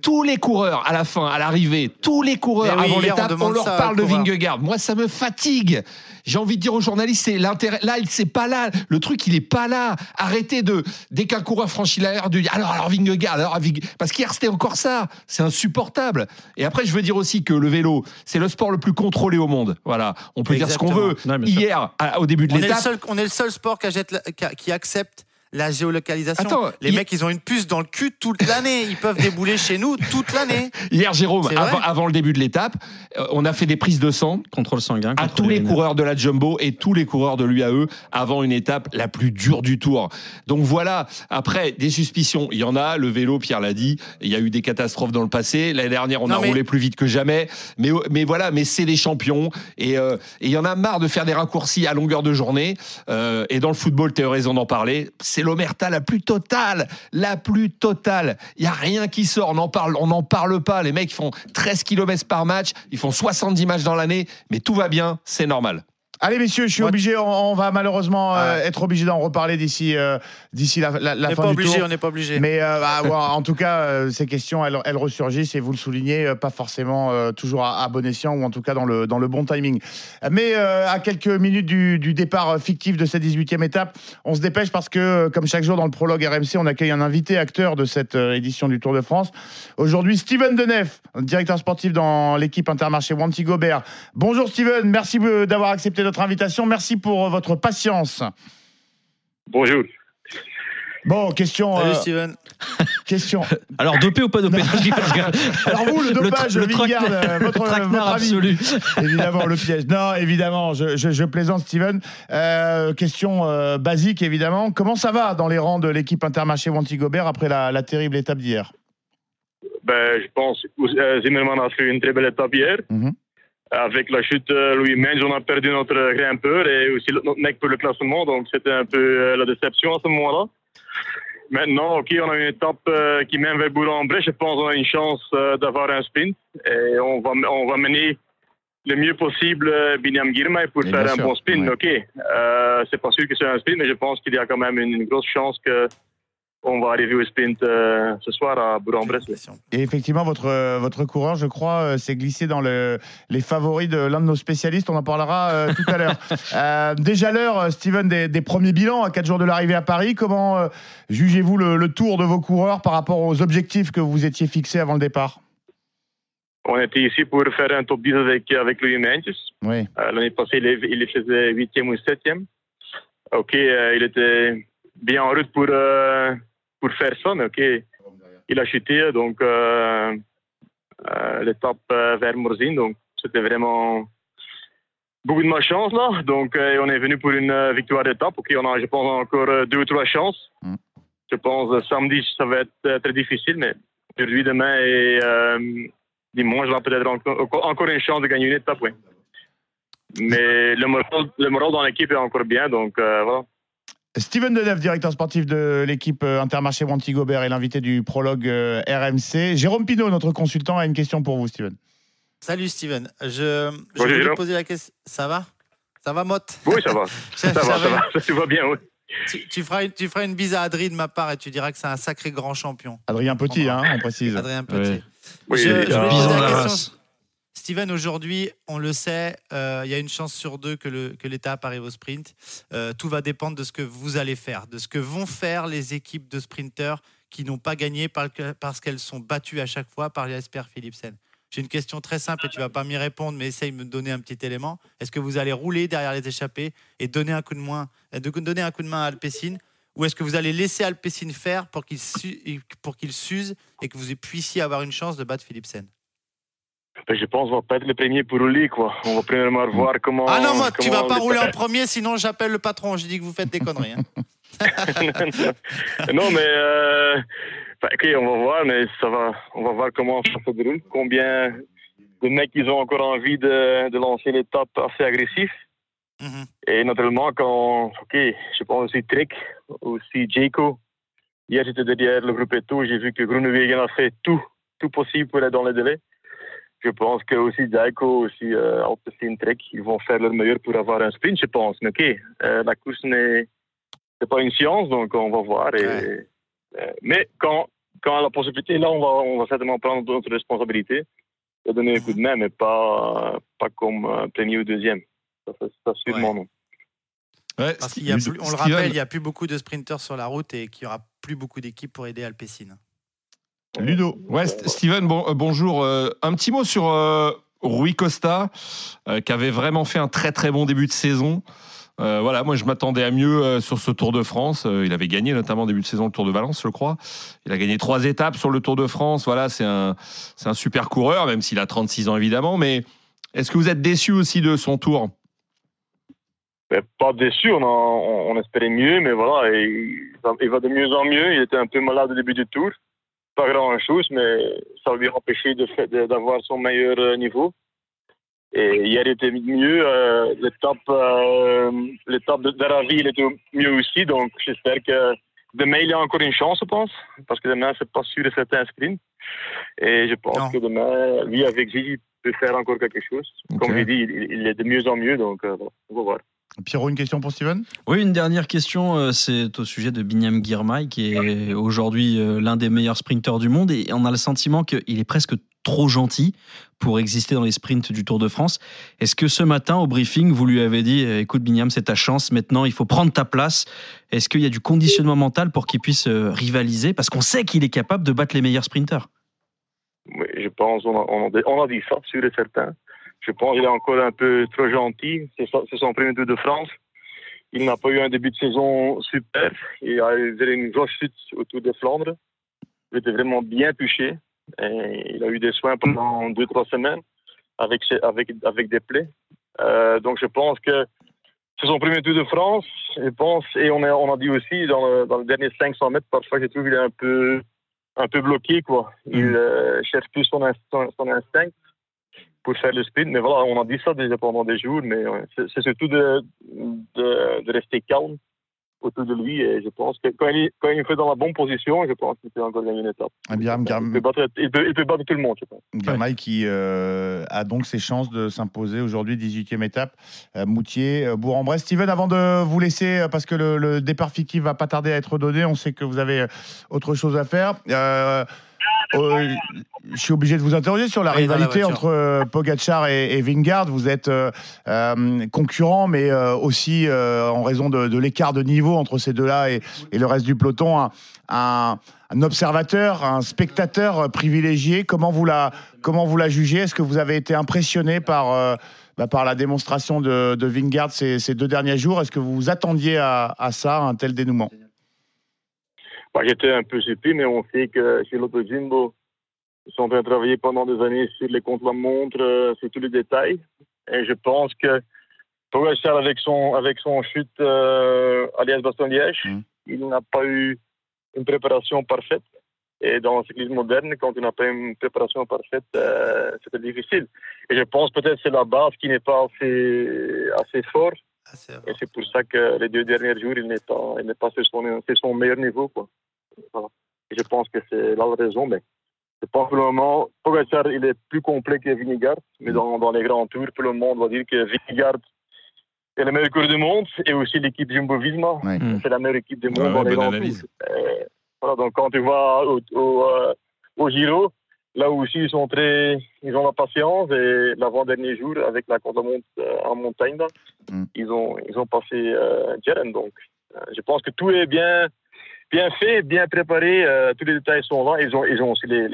tous les coureurs à la fin, à l'arrivée, tous les coureurs oui, avant on l'étape, on, leur parle de. Vingegaard. Moi, ça me fatigue. J'ai envie de dire aux journalistes, c'est l'intérêt. Là, il c'est pas là. Le truc, il est pas là. Arrêtez de dès qu'un coureur franchit la de dire alors alors Vingegaard, alors Ving- parce qu'hier c'était encore ça. C'est insupportable. Et après, je veux dire aussi que le vélo, c'est le sport le plus contrôlé au monde. Voilà, on peut dire ce qu'on veut. Hier, au début de l'étape, on est le seul sport la- qui accepte la géolocalisation. Attends, les mecs, ils ont une puce dans le cul toute l'année. Ils peuvent débouler chez nous toute l'année. hier Jérôme, avant, avant le début de l'étape, euh, on a fait des prises de sang. Contrôle sanguin. à tous les coureurs de la Jumbo et tous les coureurs de l'UAE avant une étape la plus dure du tour. Donc voilà, après des suspicions, il y en a, le vélo, Pierre l'a dit, il y a eu des catastrophes dans le passé, l'année dernière on Non, a mais- roulé plus vite que jamais, mais, mais voilà, mais c'est des champions et euh, et il y en a marre de faire des raccourcis à longueur de journée Euh, et dans le football, tu as raison d'en parler, c'est l'omerta la plus totale, la plus totale. Il y a rien qui sort, on n'en parle, on n'en parle pas, les mecs font 13 km par match, ils font 70 matchs dans l'année, mais tout va bien, c'est normal. Allez messieurs, je suis obligé, on, on va malheureusement euh, être obligé d'en reparler d'ici euh, d'ici la, la, la On n'est fin pas du obligé, tour. on n'est pas obligé. Mais euh, bah, en tout cas, ces questions, elles, elles ressurgissent et vous le soulignez, pas forcément toujours à, à bon escient ou en tout cas dans le, dans le bon timing. Mais à quelques minutes du, du départ fictif de cette 18e étape, on se dépêche parce que, comme chaque jour dans le prologue RMC, on accueille un invité acteur de cette édition du Tour de France. Aujourd'hui, Steven Denef, directeur sportif dans l'équipe Intermarché Wanty Gobert. Bonjour Steven, merci d'avoir accepté notre invitation. Merci pour euh, votre patience. Bonjour. Bon, question. Salut euh, Steven. question. Alors, dopé ou pas dopé. Alors vous, le dopage, le Vingard, euh, votre, le traquenard votre avis absolu. Évidemment, le piège. Non, évidemment, je, je- je plaisante, Steven. Euh, question euh, basique, évidemment. Comment ça va dans les rangs de l'équipe Intermarché Wanty Gobert après la, la terrible étape d'hier? Ben, je pense que euh, Zimmerman a fait une très belle étape hier. Mhm. Avec la chute Louis Mange, on a perdu notre grimpeur et aussi notre mec pour le classement. Donc, c'était un peu euh, la déception à ce moment-là. Maintenant, OK, on a une étape euh, qui mène vers Bourg-en-Bresse. Je pense qu'on a une chance euh, d'avoir un sprint. Et on va, on va mener le mieux possible Binyam Girmay pour Et faire un sûr, bon sprint. ouais. OK, euh, c'est pas sûr que c'est un sprint, mais je pense qu'il y a quand même une grosse chance que on va arriver au sprint euh, ce soir à Bourg-en-Bresse. Et effectivement, votre, euh, votre coureur, je crois, euh, s'est glissé dans le, les favoris de l'un de nos spécialistes. On en parlera euh, tout à l'heure. Euh, déjà l'heure, Steven, des, des premiers bilans à 4 jours de l'arrivée à Paris. Comment euh, jugez-vous le, le tour de vos coureurs par rapport aux objectifs que vous étiez fixés avant le départ? On était ici pour faire un top 10 avec, avec Louis Mendes. Oui. Euh, L'année passée, il, il faisait 8e ou 7e. OK, euh, il était bien en route pour, euh, pour faire ça, mais OK, il a chuté, donc euh, euh, l'étape euh, vers Morzine, donc c'était vraiment beaucoup de malchance là. Donc on est venu pour une victoire d'étape. OK, on a, je pense, encore deux ou trois chances. Mm. Je pense samedi, ça va être très difficile, mais aujourd'hui, demain et dimanche, on a peut-être encore, encore une chance de gagner une étape, oui. Mais le moral, le moral dans l'équipe est encore bien, donc euh, voilà. Steven Deneuve, directeur sportif de l'équipe euh, Intermarché Wanty Gobert et l'invité du prologue euh, RMC. Jérôme Pinault, notre consultant, a une question pour vous, Steven. Salut Steven. Je, je voulais Jérôme. poser la question. Ça va? Ça va, Motte? Oui, ça va. Ça- ça va, ça va? va. Ça tout va bien, oui. tu, tu feras une, tu feras une bise à Adrien de ma part et tu diras que c'est un sacré grand champion. Adrien Petit, hein, on précise. Adrien Petit. Ouais. Oui, je, est je Bison poser la question. Steven, aujourd'hui, on le sait, euh, il y a une chance sur deux que, le, que l'étape arrive au sprint. Euh, tout va dépendre de ce que vous allez faire, de ce que vont faire les équipes de sprinteurs qui n'ont pas gagné par- parce qu'elles sont battues à chaque fois par Jasper Philipsen. J'ai une question très simple et tu vas pas m'y répondre, mais essaye de me donner un petit élément. Est-ce que vous allez rouler derrière les échappés et donner un coup de, main, euh, donner un coup de main à Alpecin? Ou est-ce que vous allez laisser Alpecin faire pour qu'il s'use et que vous puissiez avoir une chance de battre Philipsen? Je pense qu'on va pas être le premier pour rouler, quoi. On va premièrement voir comment. Ah non, moi, tu vas pas les- rouler en premier, sinon j'appelle le patron. Je dis que vous faites des conneries. hein. non, mais euh, enfin, ok, on va voir, mais ça va, on va voir comment ça se déroule. Combien de mecs ils ont encore envie de, de lancer l'étape assez agressif. Mhm. Et naturellement, quand, ok, je pense aussi Trek, aussi Jaco. Hier, j'étais derrière le groupe et tout. J'ai vu que Groenewegen a fait tout, tout possible pour être dans les délais. Je pense que aussi Jaco, aussi euh, Alpecin, Trek, ils vont faire leur meilleur pour avoir un sprint, je pense. Mais ok, euh, la course n'est c'est pas une science, donc on va voir. Et, Ouais. euh, mais quand, quand la possibilité, là, on va, on va certainement prendre notre responsabilité de donner un coup de main, mais pas, pas comme euh, premier ou deuxième. Ça, ça, ça sûrement non. Ouais, Parce qu'il y a plus, on le rappelle, il n'y a plus beaucoup de sprinteurs sur la route et qu'il n'y aura plus beaucoup d'équipes pour aider Alpecin. Ludo. Ouais, St- Steven, euh, bonjour. Euh, un petit mot sur euh, Rui Costa, qui avait vraiment fait un très très bon début de saison. Voilà, moi je m'attendais à mieux sur ce Tour de France. Il avait gagné notamment début de saison le Tour de Valence, je crois. Il a gagné trois étapes sur le Tour de France. Voilà, c'est un, c'est un super coureur, même s'il a 36 ans évidemment. Mais est-ce que vous êtes déçu aussi de son tour? Mais pas déçu, on, on espérait mieux, mais voilà, il, il va de mieux en mieux. Il était un peu malade au début du tour. Pas grand-chose, mais ça lui a empêché de de- d'avoir son meilleur euh, niveau. Et hier, il était mieux. euh, l'étape euh, l'étape de d'Aravi, il était mieux aussi. Donc, j'espère que demain, il a encore une chance, je pense. Parce que demain, c'est pas sûr et certain sprint. Et je pense Non. que demain, lui, avec Gigi peut faire encore quelque chose. Comme j'ai dit, il, il est de mieux en mieux, donc euh, on va voir. Pierrot, une question pour Steven? Oui, une dernière question, euh, c'est au sujet de Binyam Girmay, qui est aujourd'hui euh, l'un des meilleurs sprinteurs du monde, et on a le sentiment qu'il est presque trop gentil pour exister dans les sprints du Tour de France. Est-ce que ce matin, au briefing, vous lui avez dit, euh, écoute Binyam, c'est ta chance, maintenant il faut prendre ta place Est-ce qu'il y a du conditionnement mental pour qu'il puisse rivaliser? Parce qu'on sait qu'il est capable de battre les meilleurs sprinteurs. Oui, je pense, on a, on, a, on a dit ça, sûr et certain. Je pense qu'il est encore un peu trop gentil. C'est son premier Tour de France. Il n'a pas eu un début de saison super. Il a eu une grosse chute au Tour de Flandre. Il était vraiment bien touché. Et il a eu des soins pendant deux, trois semaines avec, ses- avec, avec des plaies. Euh, donc je pense que c'est son premier Tour de France. Je pense, et on a, on a dit aussi dans le, dans le dernier 500 mètres, parfois j'ai trouvé qu'il est un peu, un peu bloqué. Quoi. Il euh, cherche plus son, inst- son, son instinct pour faire le sprint. Mais voilà, on a dit ça déjà pendant des jours. Mais c'est surtout de, de, de rester calme autour de lui. Et je pense que quand il, quand il est fait dans la bonne position, je pense qu'il peut encore gagner une étape. Ah, Biram Il peut battre, il peut, il peut battre tout le monde, je pense. Qui euh, a donc ses chances de s'imposer aujourd'hui, 18e étape. Euh, Moutier, euh, Bourg-en-Bresse. Steven, avant de vous laisser, parce que le, le départ fictif va pas tarder à être donné, on sait que vous avez autre chose à faire. Euh, euh, je suis obligé de vous interroger sur la Oui, dans la rivalité entre euh, Pogacar et, et Vingard. Vous êtes euh, euh, concurrents, mais euh, aussi en raison de, de l'écart de niveau entre ces deux-là et, et le reste du peloton, un, un- un observateur, un spectateur privilégié. Comment vous la, comment vous la jugez? Est-ce que vous avez été impressionné par, bah, par la démonstration de, de Vingard ces, ces deux derniers jours? Est-ce que vous vous attendiez à, à ça, à un tel dénouement? Bah, J'étais un peu surpris, mais on sait que chez Lotto Jimbo, ils sont en train de travailler pendant des années sur les contre-la-montre, euh, sur tous les détails. Et je pense que Pogacar, avec son, avec son chute euh, à Liège-Bastogne-Liège, il n'a pas eu une préparation parfaite. Et dans le cyclisme moderne, quand on n'a pas une préparation parfaite, euh, c'était difficile. Et je pense peut-être que c'est la base qui n'est pas assez, assez forte. Et c'est pour ça que les deux derniers jours, il n'est pas, il n'est pas sur son, sur son meilleur niveau. Quoi. Voilà. Et je pense que c'est là la raison. Mais je pense que pour le moment, Pogacar, il est plus complet que Vingegaard. Mais dans, dans les grands tours, tout le monde va dire que Vingegaard est le meilleur coureur du monde. Et aussi l'équipe Jumbo-Visma. C'est la meilleure équipe du monde Ouais, dans ouais, les grands tours. Voilà, donc quand tu vas au, au, euh, au Giro, là aussi ils sont très, ils ont la patience et l'avant-dernier jour avec la contre-montre euh, en montagne, là, ils ont, ils ont passé euh, Jeren. Donc, euh, je pense que tout est bien, bien fait, bien préparé. euh, tous les détails sont là. Ils ont, ils ont aussi les,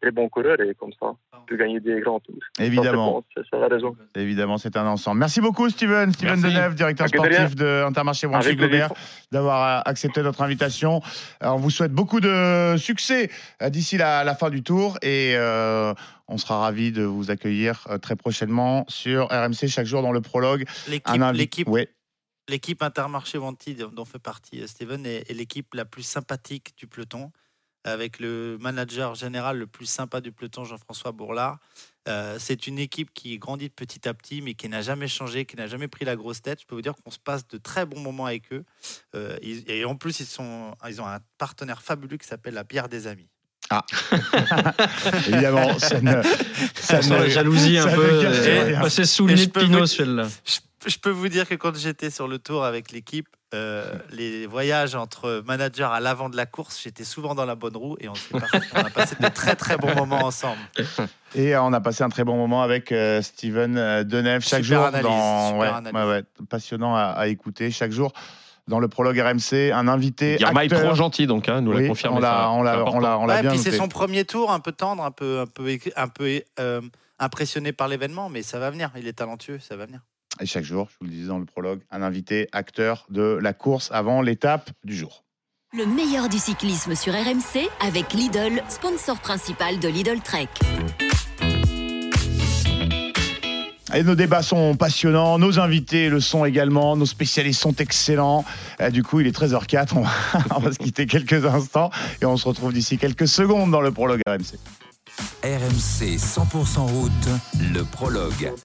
très bons coureurs et comme ça, on peut gagner des grands tours. Évidemment. Ça, C'est la raison. Évidemment, c'est un ensemble. Merci beaucoup, Steven. Steven Merci. Deneuve, directeur rien. sportif de Intermarché Avec. Gobert, d'avoir euh, accepté notre invitation. Euh, On vous souhaite beaucoup de succès euh, d'ici la, la fin du tour et euh, on sera ravis de vous accueillir très prochainement sur RMC chaque jour dans le prologue. L'équipe- Ouais. L'équipe Intermarché Vanti, dont fait partie euh, Steven, est, est l'équipe la plus sympathique du peloton, avec le manager général le plus sympa du peloton, Jean-François Bourlard. Euh, c'est une équipe qui grandit petit à petit, mais qui n'a jamais changé, qui n'a jamais pris la grosse tête. Je peux vous dire qu'on se passe de très bons moments avec eux. Euh, et en plus, ils, sont, ils ont un partenaire fabuleux qui s'appelle la bière des amis. Ah, évidemment, ça ne. Ça sent la jalousie un ça peu, cache euh, sous le nez je de peux Pinot, vous- celle-là. Je, je peux vous dire que quand j'étais sur le tour avec l'équipe, euh, les voyages entre managers à l'avant de la course, j'étais souvent dans la bonne roue et on, s'est pas- on a passé de très très bons moments ensemble. Et euh, on a passé un très bon moment avec euh, Steven Deneuve chaque Super jour. analyse, dans, super ouais, analyse. ouais, ouais, passionnant à, à écouter chaque jour. Dans le prologue RMC, un invité. Girmay acteur. trop gentil, donc, hein, nous l'a Oui, confirmé, On l'a, ça. on l'a, C'est on l'a, on l'a Ouais, bien puis c'est son premier tour, un peu tendre, un peu, un peu, un peu euh, impressionné par l'événement, mais ça va venir. Il est talentueux, ça va venir. Et chaque jour, je vous le disais dans le prologue, un invité acteur de la course avant l'étape du jour. Le meilleur du cyclisme sur RMC avec Lidl, sponsor principal de Lidl Trek. Et nos débats sont passionnants, nos invités le sont également, nos spécialistes sont excellents. Euh, du coup, il est 13h04, on va, on va se quitter quelques instants et on se retrouve d'ici quelques secondes dans le prologue RMC. RMC 100% route, le prologue.